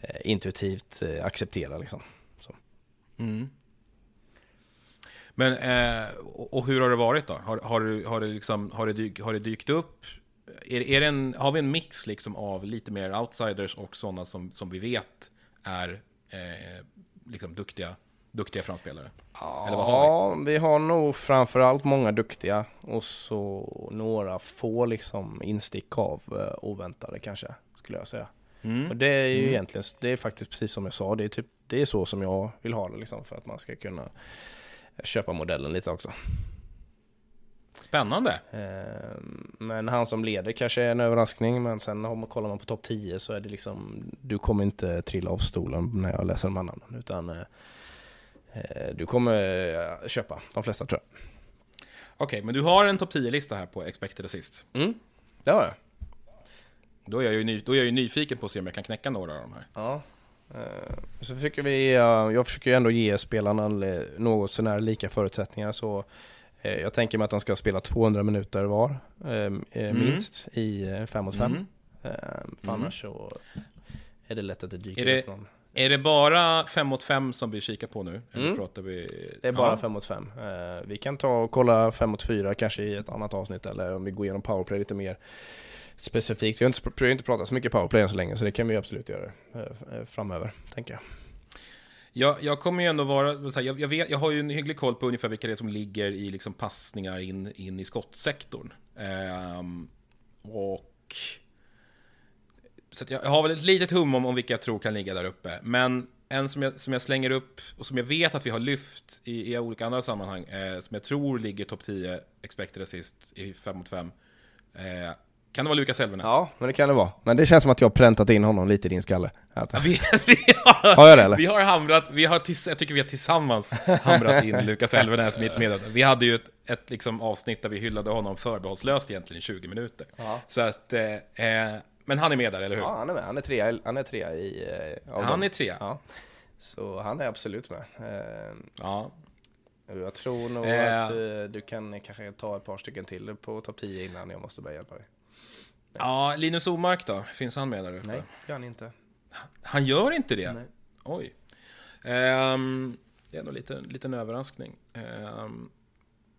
S2: eh, intuitivt eh, accepterar liksom. Så.
S1: Mm. Men, eh, och hur har det varit då? Har, har, har, det, liksom, har, det, dyk, har det dykt upp? Är, är det en, har vi en mix liksom av lite mer outsiders och sådana som, som vi vet är eh, liksom duktiga, duktiga framspelare? Eller vad har
S2: Ja, vi har nog framförallt många duktiga och så några få liksom instick av eh, oväntade kanske, skulle jag säga.
S1: Mm.
S2: Och det är ju egentligen, det är faktiskt precis som jag sa, det är, typ, det är så som jag vill ha det liksom för att man ska kunna köpa modellen lite också.
S1: Spännande!
S2: Ehm, Men han som leder kanske är en överraskning, men sen om man kollar man på topp 10 så är det liksom, du kommer inte trilla av stolen när jag läser de här namnen, utan eh, du kommer eh, köpa de flesta tror jag.
S1: Okej, men du har en topp 10-lista här på expected assist.
S2: Mm, det har jag.
S1: Då är, jag ju ny, då är jag ju nyfiken på att se om jag kan knäcka några av de här.
S2: Ja. Eh, Så försöker vi, eh, jag försöker ju ändå ge spelarna eh, något sånär lika förutsättningar så eh, jag tänker mig att de ska spela 200 minuter var, eh, eh, minst, i 5 mot 5.
S1: Mm.
S2: För annars så är det lätt att det dyker
S1: Är det-
S2: upp någon.
S1: Är det bara 5 mot 5 som vi kikar på nu? Eller
S2: Mm.
S1: pratar vi...
S2: Det är bara
S1: Ja.
S2: 5 mot 5. Vi kan ta och kolla 5 mot 4 kanske i ett annat avsnitt eller om vi går igenom powerplay lite mer specifikt. Vi har inte, vi har inte pratat så mycket powerplay än så länge så det kan vi absolut göra eh, framöver, tänker jag.
S1: Jag, jag kommer ju ändå vara, så här, jag, jag, vet, jag har ju en hygglig koll på ungefär vilka det är som ligger i liksom passningar in, in i skottsektorn. Ehm, och... Så jag, har väl ett litet hum om, om vilka jag tror kan ligga där uppe. Men en som jag, som jag slänger upp och som jag vet att vi har lyft i, i olika andra sammanhang, eh, som jag tror ligger topp 10 expected assist i 5 mot 5. Eh, kan det vara Lukas Elvenäs?
S2: Ja, men det kan det vara. Men det känns som att jag har präntat in honom lite i din skalle. Att,
S1: Ja, Vi, vi, har,
S2: Har jag det, eller?
S1: vi har hamrat, vi har tills, jag tycker vi har tillsammans hamrat in Lukas Elvenäs mitt med. Vi hade ju ett, ett liksom avsnitt där vi hyllade honom förbehållslöst egentligen i 20 minuter.
S2: Ja.
S1: Så att, eh, eh, men han är med där, eller hur?
S2: ja, han är med. Han är trea, han är trea i... eh,
S1: han
S2: dem.
S1: är trea.
S2: Ja. Så han är absolut med. Eh,
S1: Ja.
S2: Jag tror nog
S1: Eh.
S2: att eh, du kan kanske ta ett par stycken till på topp 10 innan jag måste börja hjälpa dig.
S1: ja, Linus Omark då? Finns han med där uppe?
S2: Nej, gör han inte.
S1: Han gör inte det?
S2: Nej.
S1: Oj. Ehm, det är ändå lite, liten överraskning. Ehm,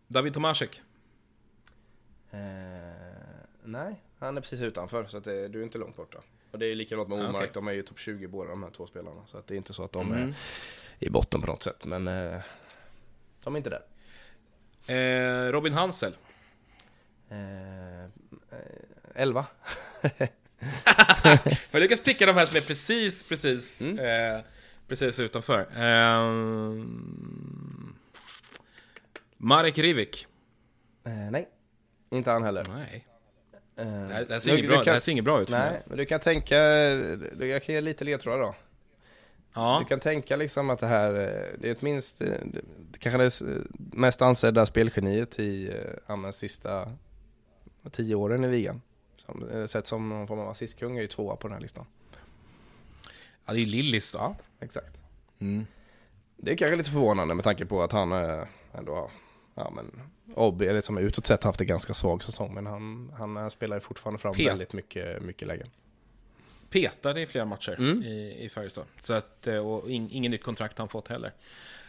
S1: David Tomasek.
S2: Eh, nej, han är precis utanför så att det, du är inte långt borta. Och det är likadant med
S1: Ah,
S2: Omark,
S1: okej.
S2: de är ju topp 20 båda de här två spelarna. Så att det är inte så att de
S1: Mm.
S2: är i botten på något sätt. Men eh, de är inte där.
S1: Eh, Robin Hansel.
S2: Eh, eh, 11.
S1: För jag lyckas pricka de här som är precis, precis,
S2: Mm.
S1: eh, precis utanför. Ehm, Marek Rivik.
S2: Eh, nej, inte han heller.
S1: Nej,
S2: Eh,
S1: det här, det här ser, inget bra, det
S2: kan-
S1: här ser inget bra ut
S2: Nej,
S1: mig.
S2: men du kan tänka, du- jag kan ge lite ledtrådar då.
S1: Ja,
S2: Du kan tänka liksom att det här, eh, det är ett minst, eh, det, det kanske det eh, mest ansedda spelgeniet i eh, ja, sista tio åren i ligan. Som, eh, sett som någon form av assistkung är ju tvåa på den här listan.
S1: ja, det är ju Lillis då.
S2: Exakt.
S1: Mm.
S2: Det är kanske lite förvånande med tanke på att han eh, ändå har, ja men, Obi, eller som utåt sett haft en ganska svag säsong. Men han, han eh, spelar ju fortfarande fram
S1: Pet.
S2: väldigt mycket, mycket lägen.
S1: Petade i flera matcher
S2: Mm.
S1: i, i Färjestad. Så att, eh, och in, ingen nytt kontrakt har han fått heller.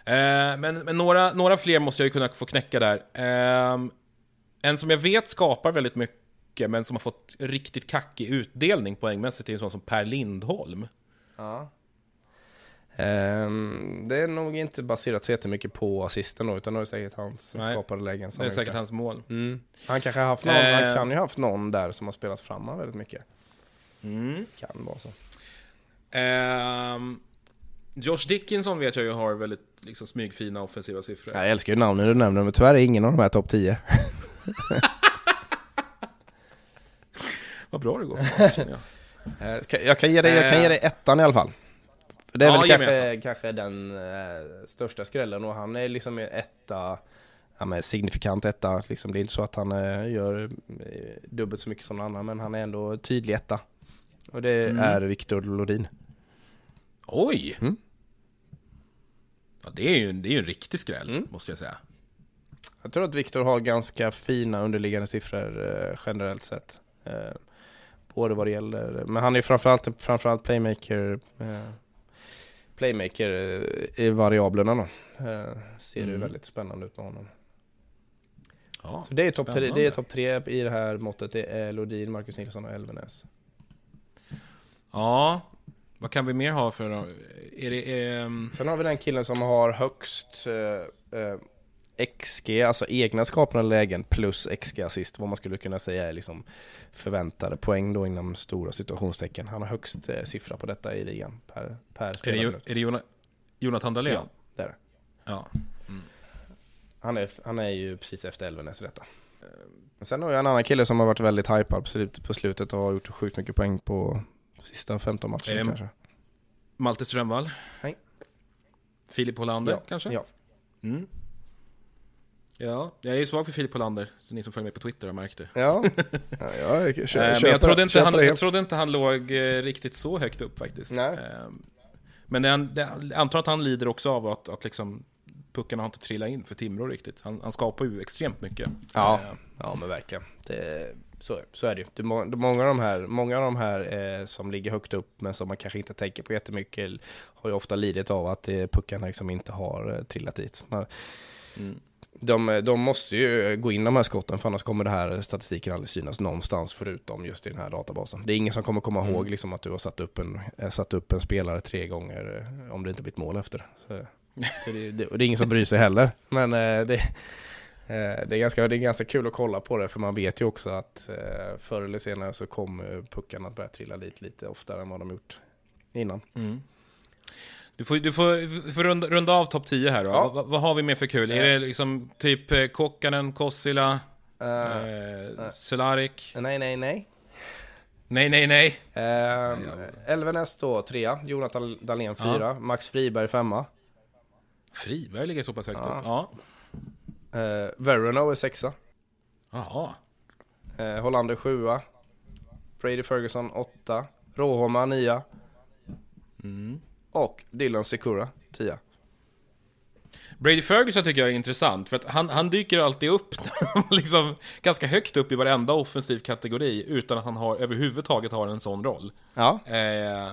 S1: Eh, men men några, några fler måste jag ju kunna få knäcka där. Eh, en som jag vet skapar väldigt mycket, men som har fått riktigt kackig utdelning poängmässigt, är en sån som Per Lindholm.
S2: Ja. Ehm, det är nog inte baserat så jättemycket på assisten då, utan det är säkert hans
S1: Nej.
S2: skapade lägen. som
S1: Det är säkert hans mål.
S2: Mm. Han kanske har haft någon,
S1: Eh.
S2: han kan ju ha haft någon där som har spelat fram han väldigt mycket.
S1: Mm.
S2: Kan vara så.
S1: Ehm, Josh Dickinson vet jag ju har väldigt liksom, smygfina offensiva siffror.
S2: Jag älskar ju namnen du nämner, men tyvärr är ingen av de här topp 10.
S1: Vad bra det går för honom, jag.
S2: Eh, Jag kan ge dig, jag kan ge dig ettan i alla fall. För det är
S1: Ja,
S2: väl kanske, kanske den eh, största skrällen och han är liksom etta, ja, men signifikant etta. Liksom, det är inte så att han eh, gör eh, dubbelt så mycket som någon annan, men han är ändå tydlig etta. Och det
S1: Mm.
S2: är Viktor Lodin.
S1: Oj!
S2: Mm.
S1: Ja, det är ju, det är ju en riktig skräll, mm. måste jag säga.
S2: Jag tror att Viktor har ganska fina underliggande siffror eh, generellt sett. Eh, både vad det gäller, men han är framförallt, framförallt playmaker eh, Playmaker eh, i variablerna då. Eh, ser mm. det väldigt spännande ut med honom. Ja, Så det är topp tre, det är top tre i det här måttet. Det är Lodin, Marcus Nilsson och Elvenäs.
S1: Ja, vad kan vi mer ha för... Är det... Um...
S2: Sen har vi den killen som har högst uh, XG, alltså egna skapande lägen plus XG assist, vad man skulle kunna säga är liksom förväntade poäng då inom stora situationstecken. Han har högst eh, siffra på detta i ligan per, per
S1: Är det, är det Jona, Jonathan Dahlén?
S2: Ja, det är det.
S1: Ja. Mm.
S2: Han, är, han är ju precis efter Elvenäs i detta. Men sen har jag en annan kille som har varit väldigt hypad på slutet och har gjort sjukt mycket poäng på sista 15 matcherna kanske.
S1: Malte Strömvall?
S2: Nej.
S1: Filip Hollander
S2: ja.
S1: kanske?
S2: Ja.
S1: Mm. Ja, jag är ju svag för Filip Hollander, så ni som följer mig på Twitter har märkt det.
S2: Ja, ja jag, kö,
S1: äh, Men jag trodde, inte han, jag trodde inte han låg eh, riktigt så högt upp faktiskt.
S2: Nej.
S1: Ehm, men jag antar att han lider också av att, att liksom puckarna har inte trillat in för Timrå riktigt. Han, han skapar ju extremt mycket.
S2: Ja, ehm. ja men verkligen. Det, så, så är det ju. Det, många av de här, många av de här eh, som ligger högt upp men som man kanske inte tänker på jättemycket har ju ofta lidit av att eh, puckarna liksom inte har eh, trillat dit. Man, mm de, de måste ju gå in de här skotten för annars kommer det här statistiken aldrig synas någonstans förutom just i den här databasen. Det är ingen som kommer komma mm. ihåg liksom att du har satt upp, en, eh, satt upp en spelare tre gånger eh, om det inte blir ett mål efter. Så, så det, det, det, är ingen som bryr sig heller. Men eh, det, det, är ganska, det är ganska kul att kolla på det för man vet ju också att förr eller senare så kommer puckarna att börja trilla dit lite oftare än vad de gjort innan.
S1: Mm. Du får, du får, du får runda, runda, av topp 10 här då. Ja. Vad, vad, har vi mer för kul? Är det liksom typ eh, Kokkanen, Kossila, uh, eh, Solarik?
S2: Nej, nej, nej.
S1: Nej, nej, nej.
S2: Eh, Elvenes då trea, Jonathan Dahlén fyra, ja. Max Friberg femma.
S1: Friberg ligger så pass högt
S2: ja.
S1: upp? Ja.
S2: Eh, Verano är sexa.
S1: Jaha.
S2: Eh, Hollander sjua. Brady Ferguson åtta. Råholma nia.
S1: Mm
S2: och Dylan Sekura 10.
S1: Brady Ferguson tycker jag är intressant, för att han, han dyker alltid upp liksom, ganska högt upp i varenda offensiv kategori utan att han har, överhuvudtaget har en sån roll.
S2: Ja.
S1: Eh,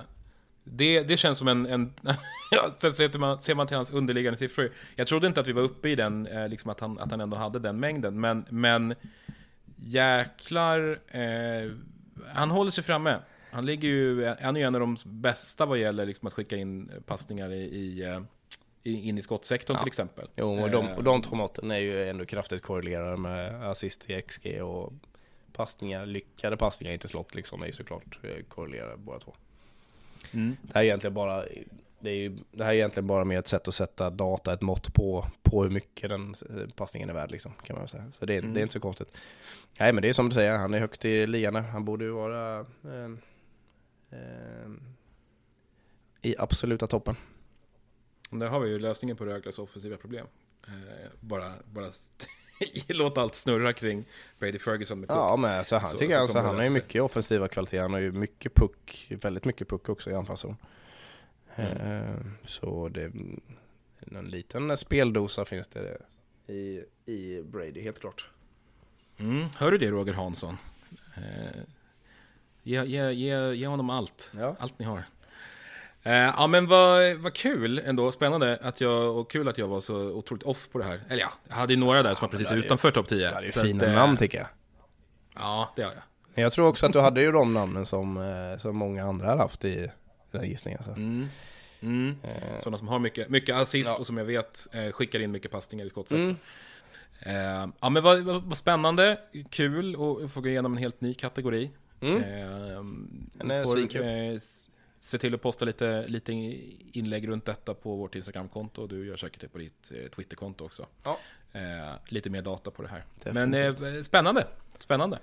S1: det, det känns som en... en sen ser man, ser man till hans underliggande siffror. Jag trodde inte att vi var uppe i den, eh, liksom att, han, att han ändå hade den mängden, men, men jäklar... Eh, han håller sig framme. Han ligger ju, han är ju en av de bästa vad gäller liksom att skicka in passningar i, i eh, in i skottsektorn ja. till exempel.
S2: Jo, och de, och de två måtten är ju ändå kraftigt korrelerade med assist i XG och passningar, lyckade passningar inte slott liksom är ju såklart eh, korrelerade båda två.
S1: Mm.
S2: Det här är egentligen bara det, är ju, det här är egentligen bara mer ett sätt att sätta data, ett mått på, på hur mycket den passningen är värd liksom, kan man säga. Så det, mm. det är inte så konstigt. Nej men det är som du säger, han är högt i ligan Han borde ju vara eh, eh, i absoluta toppen.
S1: Där har vi ju lösningen på Rögles offensiva problem. Eh, bara bara låta allt snurra kring Brady Ferguson med puck.
S2: Ja, men alltså, han så, tycker så alltså, han har ju mycket offensiva kvaliteter. Han har ju mycket puck, väldigt mycket puck också i anfallszon. Mm. Eh, så det, en liten speldosa finns det i, i Brady, helt klart.
S1: Mm. Hör du det Roger Hansson? Eh, Ge, ge, ge, ge honom allt. Ja. Allt ni har. Eh, ja men vad, vad kul ändå, spännande att jag, och kul att jag var så otroligt off på det här. Eller ja, jag hade ju några där som var precis utanför topp 10.
S2: Det är ju fina att, namn tycker jag.
S1: Ja, det har jag.
S2: Men jag tror också att du hade ju de namnen som, eh, som många andra har haft i den här gissningen.
S1: Alltså. Mm. Mm. Eh. Sådana som har mycket, mycket assist ja. och som jag vet eh, skickar in mycket passningar i skottsektorn. Mm. Eh, ja men vad, vad, spännande, kul att få gå igenom en helt ny kategori.
S2: Mm. Eh, får,
S1: eh, se till att posta lite, lite inlägg runt detta på vårt Instagramkonto. Du gör säkert det på ditt eh, Twitterkonto också.
S2: Ja.
S1: Eh, lite mer data på det här. Definitivt. Men eh, spännande. Spännande.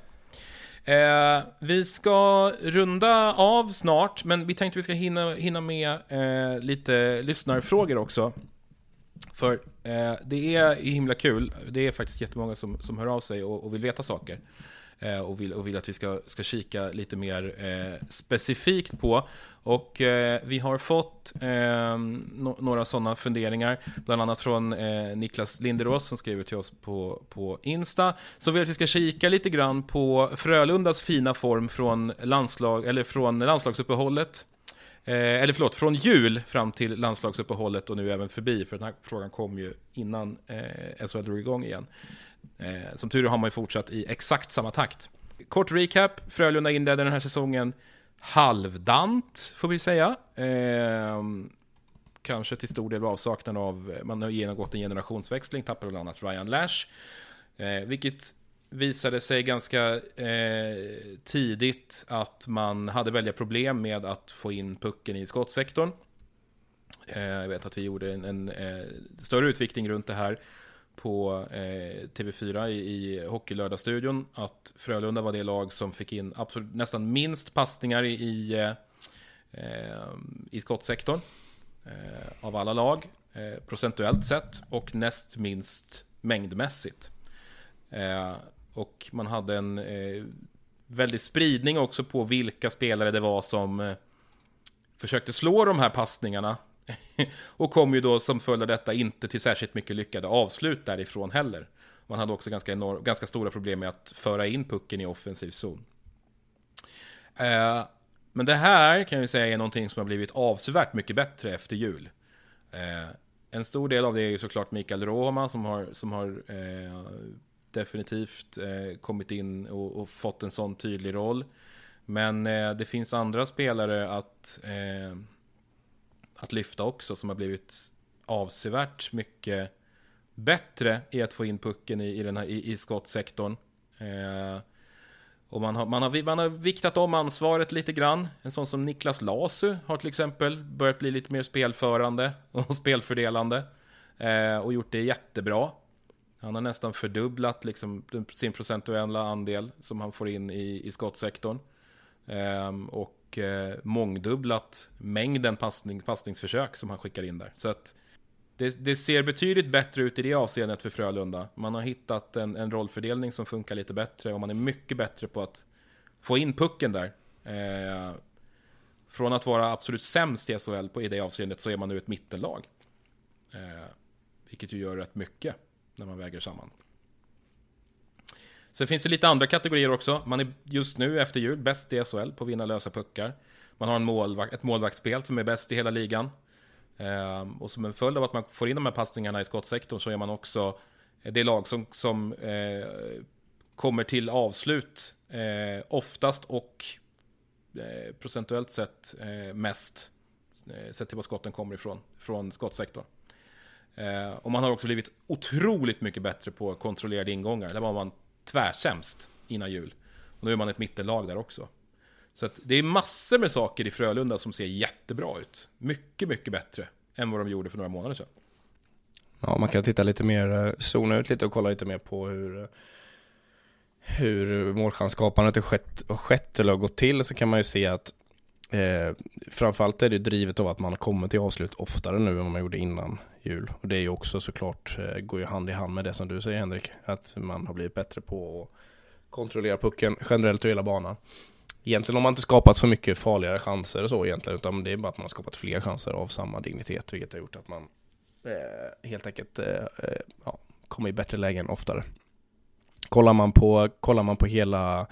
S1: Eh, vi ska runda av snart, men vi tänkte vi ska hinna, hinna med eh, lite lyssnarfrågor också. För eh, det är himla kul. Det är faktiskt jättemånga som, som hör av sig och, och vill veta saker eh, och, vill, och vill att vi ska, ska kika lite mer eh, specifikt på. Och eh, vi har fått eh, no några sådana funderingar, bland annat från eh, Niklas Linderås som skriver till oss på, på Insta, som vill att vi ska kika lite grann på Frölundas fina form från, landslag, eller från landslagsuppehållet. Eh, eller förlåt, från jul fram till landslagsuppehållet och nu även förbi, för den här frågan kom ju innan eh, SHL drog igång igen. Eh, som tur är har man ju fortsatt i exakt samma takt. Kort recap, Frölunda inledde den här säsongen halvdant, får vi säga. Eh, kanske till stor del avsaknad av, man har genomgått en generationsväxling, tappade bland annat Ryan Lash. Eh, vilket visade sig ganska eh, tidigt att man hade väldiga problem med att få in pucken i skottsektorn. Eh, jag vet att vi gjorde en, en eh, större utvikning runt det här på eh, TV4 i, i Hockeylördagsstudion att Frölunda var det lag som fick in absolut, nästan minst passningar i, i, eh, i skottsektorn eh, av alla lag eh, procentuellt sett och näst minst mängdmässigt. Eh, och man hade en eh, väldig spridning också på vilka spelare det var som eh, försökte slå de här passningarna och kom ju då som följd av detta inte till särskilt mycket lyckade avslut därifrån heller. Man hade också ganska, enorm, ganska stora problem med att föra in pucken i offensiv zon. Eh, men det här kan vi säga är någonting som har blivit avsevärt mycket bättre efter jul. Eh, en stor del av det är ju såklart Mikael Roma som har, som har eh, definitivt eh, kommit in och, och, fått en sån tydlig roll. Men eh, det finns andra spelare att eh, att lyfta också som har blivit avsevärt mycket bättre i att få in pucken i, i, den här, i, i skottsektorn. Eh, och man har, man, har, man har viktat om ansvaret lite grann. En sån som Niklas Lasu har till exempel börjat bli lite mer spelförande och spelfördelande. Eh, och gjort det jättebra. Han har nästan fördubblat liksom, sin procentuella andel som han får in i, i skottsektorn. Eh, och eh, mångdubblat mängden passning, passningsförsök som han skickar in där. Så att det, det, ser betydligt bättre ut i det avseendet för Frölunda. Man har hittat en, en rollfördelning som funkar lite bättre och man är mycket bättre på att få in pucken där. Eh, från att vara absolut sämst i SHL på, i det avseendet så är man nu ett mittenlag. Eh, vilket ju gör rätt mycket när man väger samman. Sen finns det lite andra kategorier också. Man är just nu efter jul bäst i SHL på att vinna lösa puckar. Man har en målvakt, ett målvaktsspel som är bäst i hela ligan. Ehm, och som en följd av att man får in de här passningarna i skottsektorn så är man också eh, det lag som, som eh, kommer till avslut eh, oftast och eh, procentuellt sett eh, mest eh, sett till var skotten kommer ifrån, från skottsektorn. Eh, och man har också blivit otroligt mycket bättre på kontrollerade ingångar. Där var man tvärsämst innan jul. Och nu är man ett mittenlag där också. Så att det är massor med saker i Frölunda som ser jättebra ut. Mycket, mycket bättre än vad de gjorde för några månader sedan.
S2: Ja, man kan titta lite mer, eh, zona ut lite och kolla lite mer på hur eh, hur målchansskapandet har skett, har skett eller har gått till så kan man ju se att eh, framförallt är det drivet av att man har kommit till avslut oftare nu än vad man gjorde innan jul. Och det är ju också såklart, eh, går ju hand i hand med det som du säger Henrik, att man har blivit bättre på att kontrollera pucken generellt över hela banan. Egentligen har man inte skapat så mycket farligare chanser och så egentligen, utan det är bara att man har skapat fler chanser av samma dignitet, vilket har gjort att man eh, helt enkelt eh, eh ja, kommer i bättre lägen oftare. Kollar man på, kollar man på hela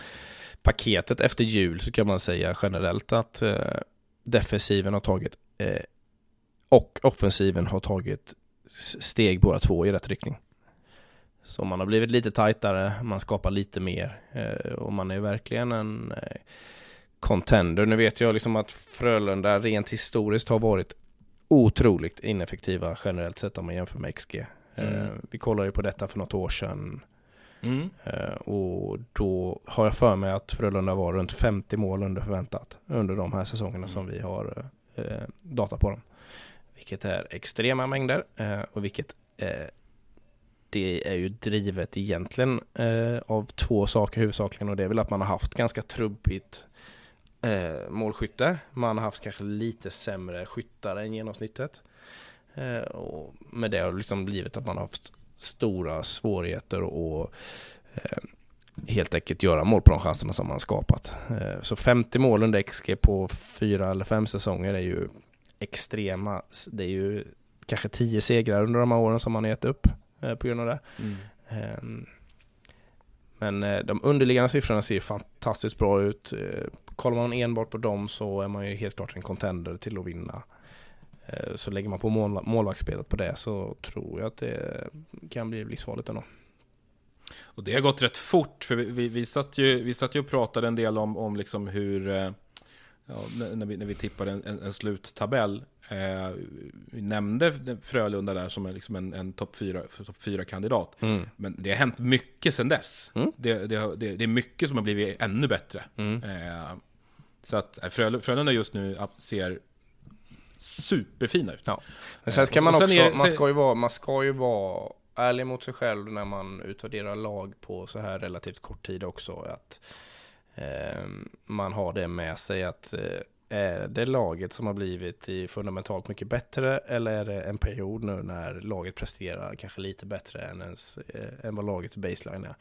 S2: paketet efter jul så kan man säga generellt att eh, defensiven har tagit eh, och offensiven har tagit steg båda två i rätt riktning. Så man har blivit lite tajtare, man skapar lite mer eh, och man är verkligen en eh, contender. Nu vet jag liksom att Frölunda rent historiskt har varit otroligt ineffektiva generellt sett om man jämför med XG. Mm. Eh, vi kollade ju på detta för något år sedan. Mm. Och då har jag för mig att Frölunda var runt 50 mål under förväntat under de här säsongerna mm. som vi har data på dem. Vilket är extrema mängder eh, och vilket eh, det är ju drivet egentligen eh, av två saker huvudsakligen och det är väl att man har haft ganska trubbigt eh, målskytte. Man har haft kanske lite sämre skyttar än genomsnittet. Eh, och med det har det liksom blivit att man har haft stora svårigheter och eh, helt enkelt göra mål på de chanserna som man skapat. Så 50 mål under XG på fyra eller fem säsonger är ju extrema. Det är ju kanske 10 segrar under de här åren som han har gett upp eh, på grund av det. Mm. Ehm, men eh, de underliggande siffrorna ser fantastiskt bra ut. Kollar man enbart på dem så är man ju helt klart en contender till att vinna. Så lägger man på mål, målvaktsspelet på det så tror jag att det kan bli livsfarligt ändå.
S1: Och det har gått rätt fort, för vi, vi, vi, satt, ju, vi satt ju och pratade en del om, om liksom hur, eh, ja, när, vi, när vi tippade en, en, en sluttabell. Eh, vi nämnde Frölunda där som liksom en, en topp 4-kandidat. Top mm. Men det har hänt mycket sedan dess. Mm. Det, det, det, det, är mycket som har blivit ännu bättre. Mm. Eh, så att eh, Frölunda just nu ser superfina ut.
S2: Ja. Men sen ska man också, man ska ju vara, man ska ju vara ärlig mot sig själv när man utvärderar lag på så här relativt kort tid också. Att eh, Ehm, man har det med sig att eh, är det laget som har blivit i fundamentalt mycket bättre eller är det en period nu när laget presterar kanske lite bättre än, ens, eh, än vad lagets baseline är.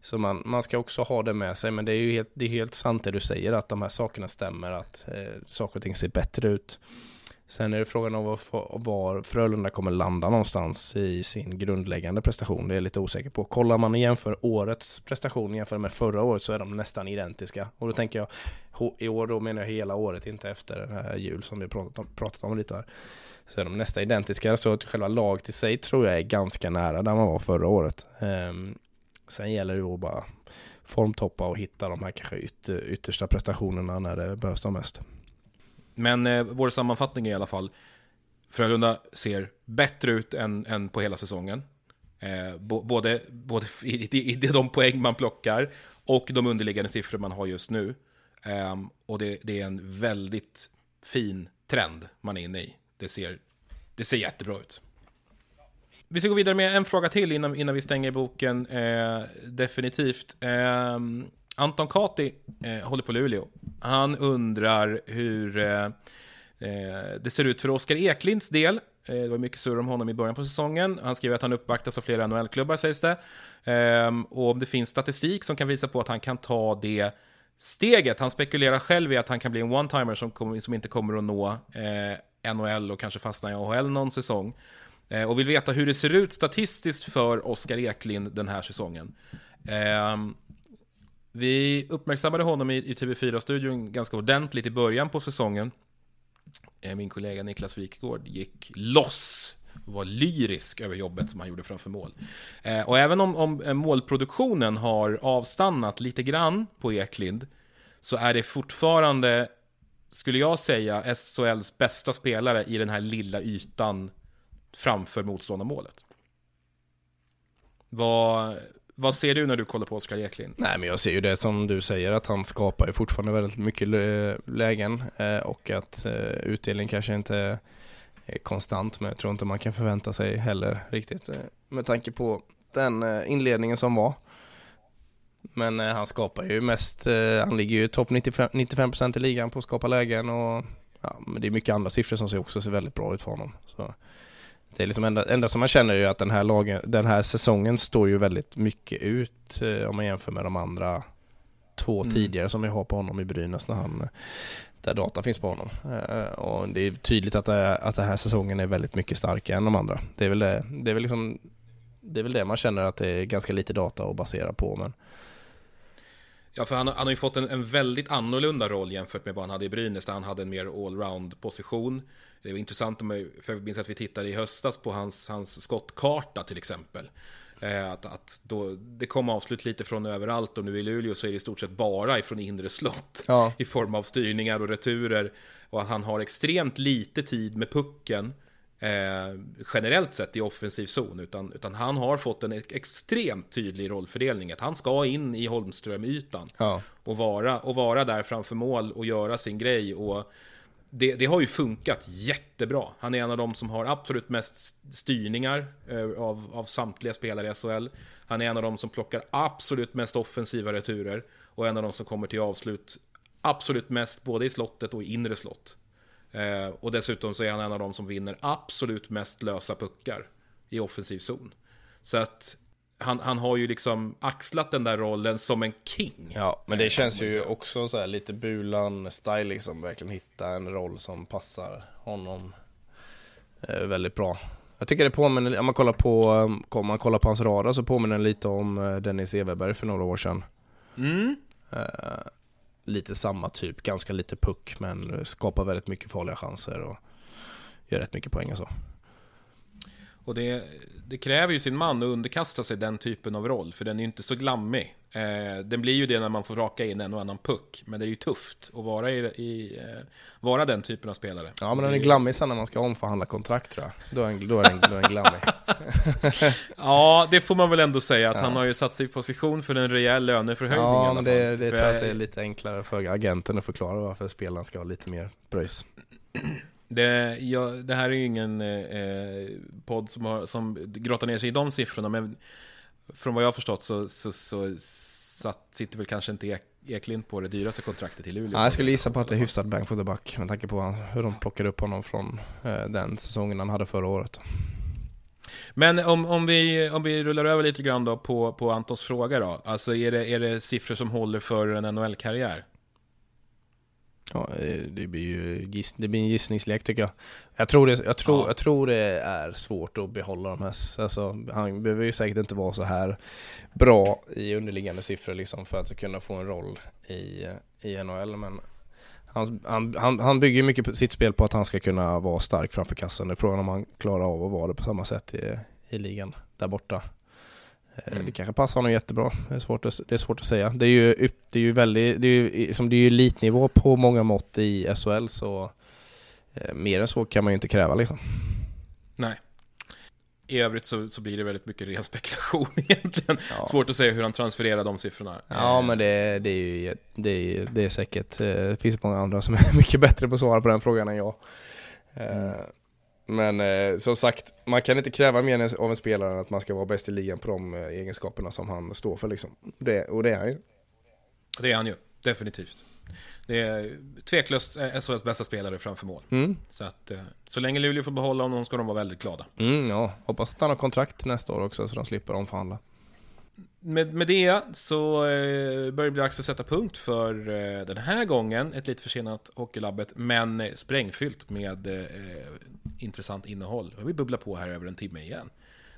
S2: Så man, man ska också ha det med sig men det är ju helt, det är helt sant det du säger att de här sakerna stämmer att eh, saker och ting ser bättre ut Sen är det frågan om var, Frölunda kommer landa någonstans i sin grundläggande prestation. Det är jag lite osäker på. Kollar man jämför årets prestation jämfört med förra året så är de nästan identiska. Och då tänker jag, i år då menar jag hela året, inte efter den här jul som vi pratat om, pratat om lite här. Så är de nästan identiska, så att själva laget i sig tror jag är ganska nära där man var förra året. Ehm, sen gäller det att bara formtoppa och hitta de här kanske yttersta prestationerna när det behövs som mest.
S1: Men eh, vår sammanfattning är i alla fall, Frölunda ser bättre ut än, än på hela säsongen. Eh, både både i, i, i de poäng man plockar och de underliggande siffror man har just nu. Eh, och det, det, är en väldigt fin trend man är inne i. Det ser, det ser jättebra ut. Vi ska gå vidare med en fråga till innan, innan vi stänger boken. Eh, definitivt. Ehm, Anton Kati eh, håller på Luleå. Han undrar hur eh, eh, det ser ut för Oskar Eklinds del. Eh, det var mycket surr om honom i början på säsongen. Han skriver att han uppvaktas av flera NHL-klubbar sägs det. Ehm, och om det finns statistik som kan visa på att han kan ta det steget. Han spekulerar själv i att han kan bli en one-timer som, som inte kommer att nå eh, NHL och kanske fastna i AHL någon säsong. Eh, och vill veta hur det ser ut statistiskt för Oskar Eklind den här säsongen. Eh, vi uppmärksammade honom i, i TV4-studion ganska ordentligt i början på säsongen. Eh, min kollega Niklas Wikegård gick loss och var lyrisk över jobbet som han gjorde framför mål. Eh, och även om, om eh, målproduktionen har avstannat lite grann på Eklind så är det fortfarande, skulle jag säga, SHLs bästa spelare i den här lilla ytan framför motståndarmålet. Vad, vad ser du när du kollar på Oskar Eklind?
S2: Nej men jag ser ju det som du säger att han skapar ju fortfarande väldigt mycket lägen eh, och att eh, utdelningen kanske inte är konstant men jag tror inte man kan förvänta sig heller riktigt eh, med tanke på den inledningen som var. Men han skapar ju mest, han ligger ju topp 95%, 95 i ligan på att skapa lägen och ja, men det är mycket andra siffror som också ser väldigt bra ut för honom. Så det är liksom enda, enda som man känner är att den här, lagen, den här säsongen står ju väldigt mycket ut eh, om man jämför med de andra två mm. tidigare som vi har på honom i Brynäs när han där data finns på honom. Eh, och det är tydligt att, det, att den här säsongen är väldigt mycket starkare än de andra. Det är väl det, det är väl liksom det är väl det man känner att det är ganska lite data att basera på men
S1: Ja, för han, han har ju fått en, en, väldigt annorlunda roll jämfört med vad han hade i Brynäs, där han hade en mer allround position. Det var intressant, för jag minns att vi tittade i höstas på hans, hans skottkarta till exempel. Eh, att, att då, det kom avslut lite från överallt och nu i Luleå så är det i stort sett bara ifrån inre slott. Ja. I form av styrningar och returer. Och han har extremt lite tid med pucken. Eh, generellt sett i offensiv zon. Utan, utan han har fått en extremt tydlig rollfördelning. Att han ska in i Holmström-ytan. Ja. Och, vara, och vara där framför mål och göra sin grej. Och det, det, har ju funkat jättebra. Han är en av de som har absolut mest styrningar eh, av, av samtliga spelare i SHL. Han är en av de som plockar absolut mest offensiva returer. Och en av de som kommer till avslut absolut mest både i slottet och i inre slott. Eh, och dessutom så är han en av de som vinner absolut mest lösa puckar i offensiv zon. Så att han, han har ju liksom axlat den där rollen som en king.
S2: Ja, men det känns ju också så här lite Bulan-style liksom, verkligen hitta en roll som passar honom eh, väldigt bra. Jag tycker det påminner, om man kollar på, om man kollar på hans radar så påminner den lite om eh, Dennis Everberg för några år sedan.
S1: Mm.
S2: Eh, lite samma typ, ganska lite puck men skapar väldigt mycket farliga chanser och gör rätt mycket poäng och så.
S1: Och det, det, kräver ju sin man att underkasta sig den typen av roll, för den är ju inte så glammig. Eh, den blir ju det när man får raka in en och annan puck, men det är ju tufft att vara, i, i eh, vara den typen av spelare.
S2: Ja, men den är glammig sen när man ska omförhandla kontrakt tror jag. Då är, den, då är, den, då är den glammig.
S1: ja, det får man väl ändå säga, att ja. han har ju satt sig i position för en rejäl löneförhöjning
S2: Ja, men det, det tror jag att det är lite enklare för agenten att förklara varför spelaren ska ha lite mer pröjs.
S1: Det, ja, det här är ju ingen eh, podd som, har, som grottar ner sig i de siffrorna, men från vad jag har förstått så, så, så satt, sitter väl kanske inte Eklind på det dyraste kontraktet i Luleå.
S2: Ja, jag skulle gissa på att det är hyfsad bang for the buck med tanke på hur de plockade upp honom från eh, den säsongen han hade förra året.
S1: Men om, om, vi, om vi rullar över lite grann då på, på Antons fråga då. Alltså är det, är det siffror som håller för en NHL-karriär?
S2: Ja, eh, det blir ju det blir en gissningslek tycker jag. Jag tror, det, jag, tror, ja. jag tror det är svårt att behålla de här. Alltså, han behöver ju säkert inte vara så här bra i underliggande siffror liksom för att kunna få en roll i, i NHL. Men han, han, han, han bygger mycket sitt spel på att han ska kunna vara stark framför kassen. Det är frågan om han klarar av att vara det på samma sätt i, i ligan där borta. Eh, mm. Det kanske passar honom jättebra. Det är svårt att, det är svårt att säga. Det är ju, det är ju väldigt, det är ju, som det är ju elitnivå på många mått i SHL så eh, mer än så kan man ju inte kräva liksom.
S1: Nej. I övrigt så, så blir det väldigt mycket ren spekulation egentligen. Ja. Svårt att säga hur han transfererar de siffrorna.
S2: Ja, men det, det är ju det är, det är säkert. Eh, det finns många andra som är mycket bättre på att svara på den frågan än jag. Mm. Men eh, som sagt, man kan inte kräva mer av en spelare än att man ska vara bäst i ligan på de eh, egenskaperna som han står för liksom. Det, och det är han ju.
S1: Det är han ju, definitivt. Det är tveklöst SHLs bästa spelare framför mål.
S2: Mm.
S1: Så att eh, så länge Luleå får behålla honom ska de vara väldigt glada.
S2: Mm, ja, hoppas att han har kontrakt nästa år också så de slipper omförhandla
S1: med, med det så eh, börjar det bli dags att sätta punkt för eh, den här gången. Ett lite försenat Hockeylabbet, men eh, sprängfyllt med eh, intressant innehåll. Och vi bubblar på här över en timme igen.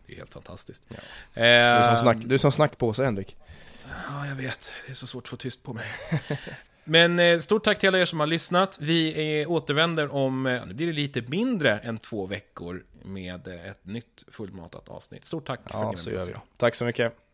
S1: Det är helt fantastiskt. Ja.
S2: du, är som snack, du är som snackpåse, Henrik.
S1: Ja, jag vet. Det är så svårt att få tyst på mig. Men eh, stort tack till alla er som har lyssnat. Vi eh, återvänder om, eh, nu blir det lite mindre än två veckor med ett nytt fullmatat avsnitt. Stort tack
S2: ja, för att ni var med. Tack så mycket.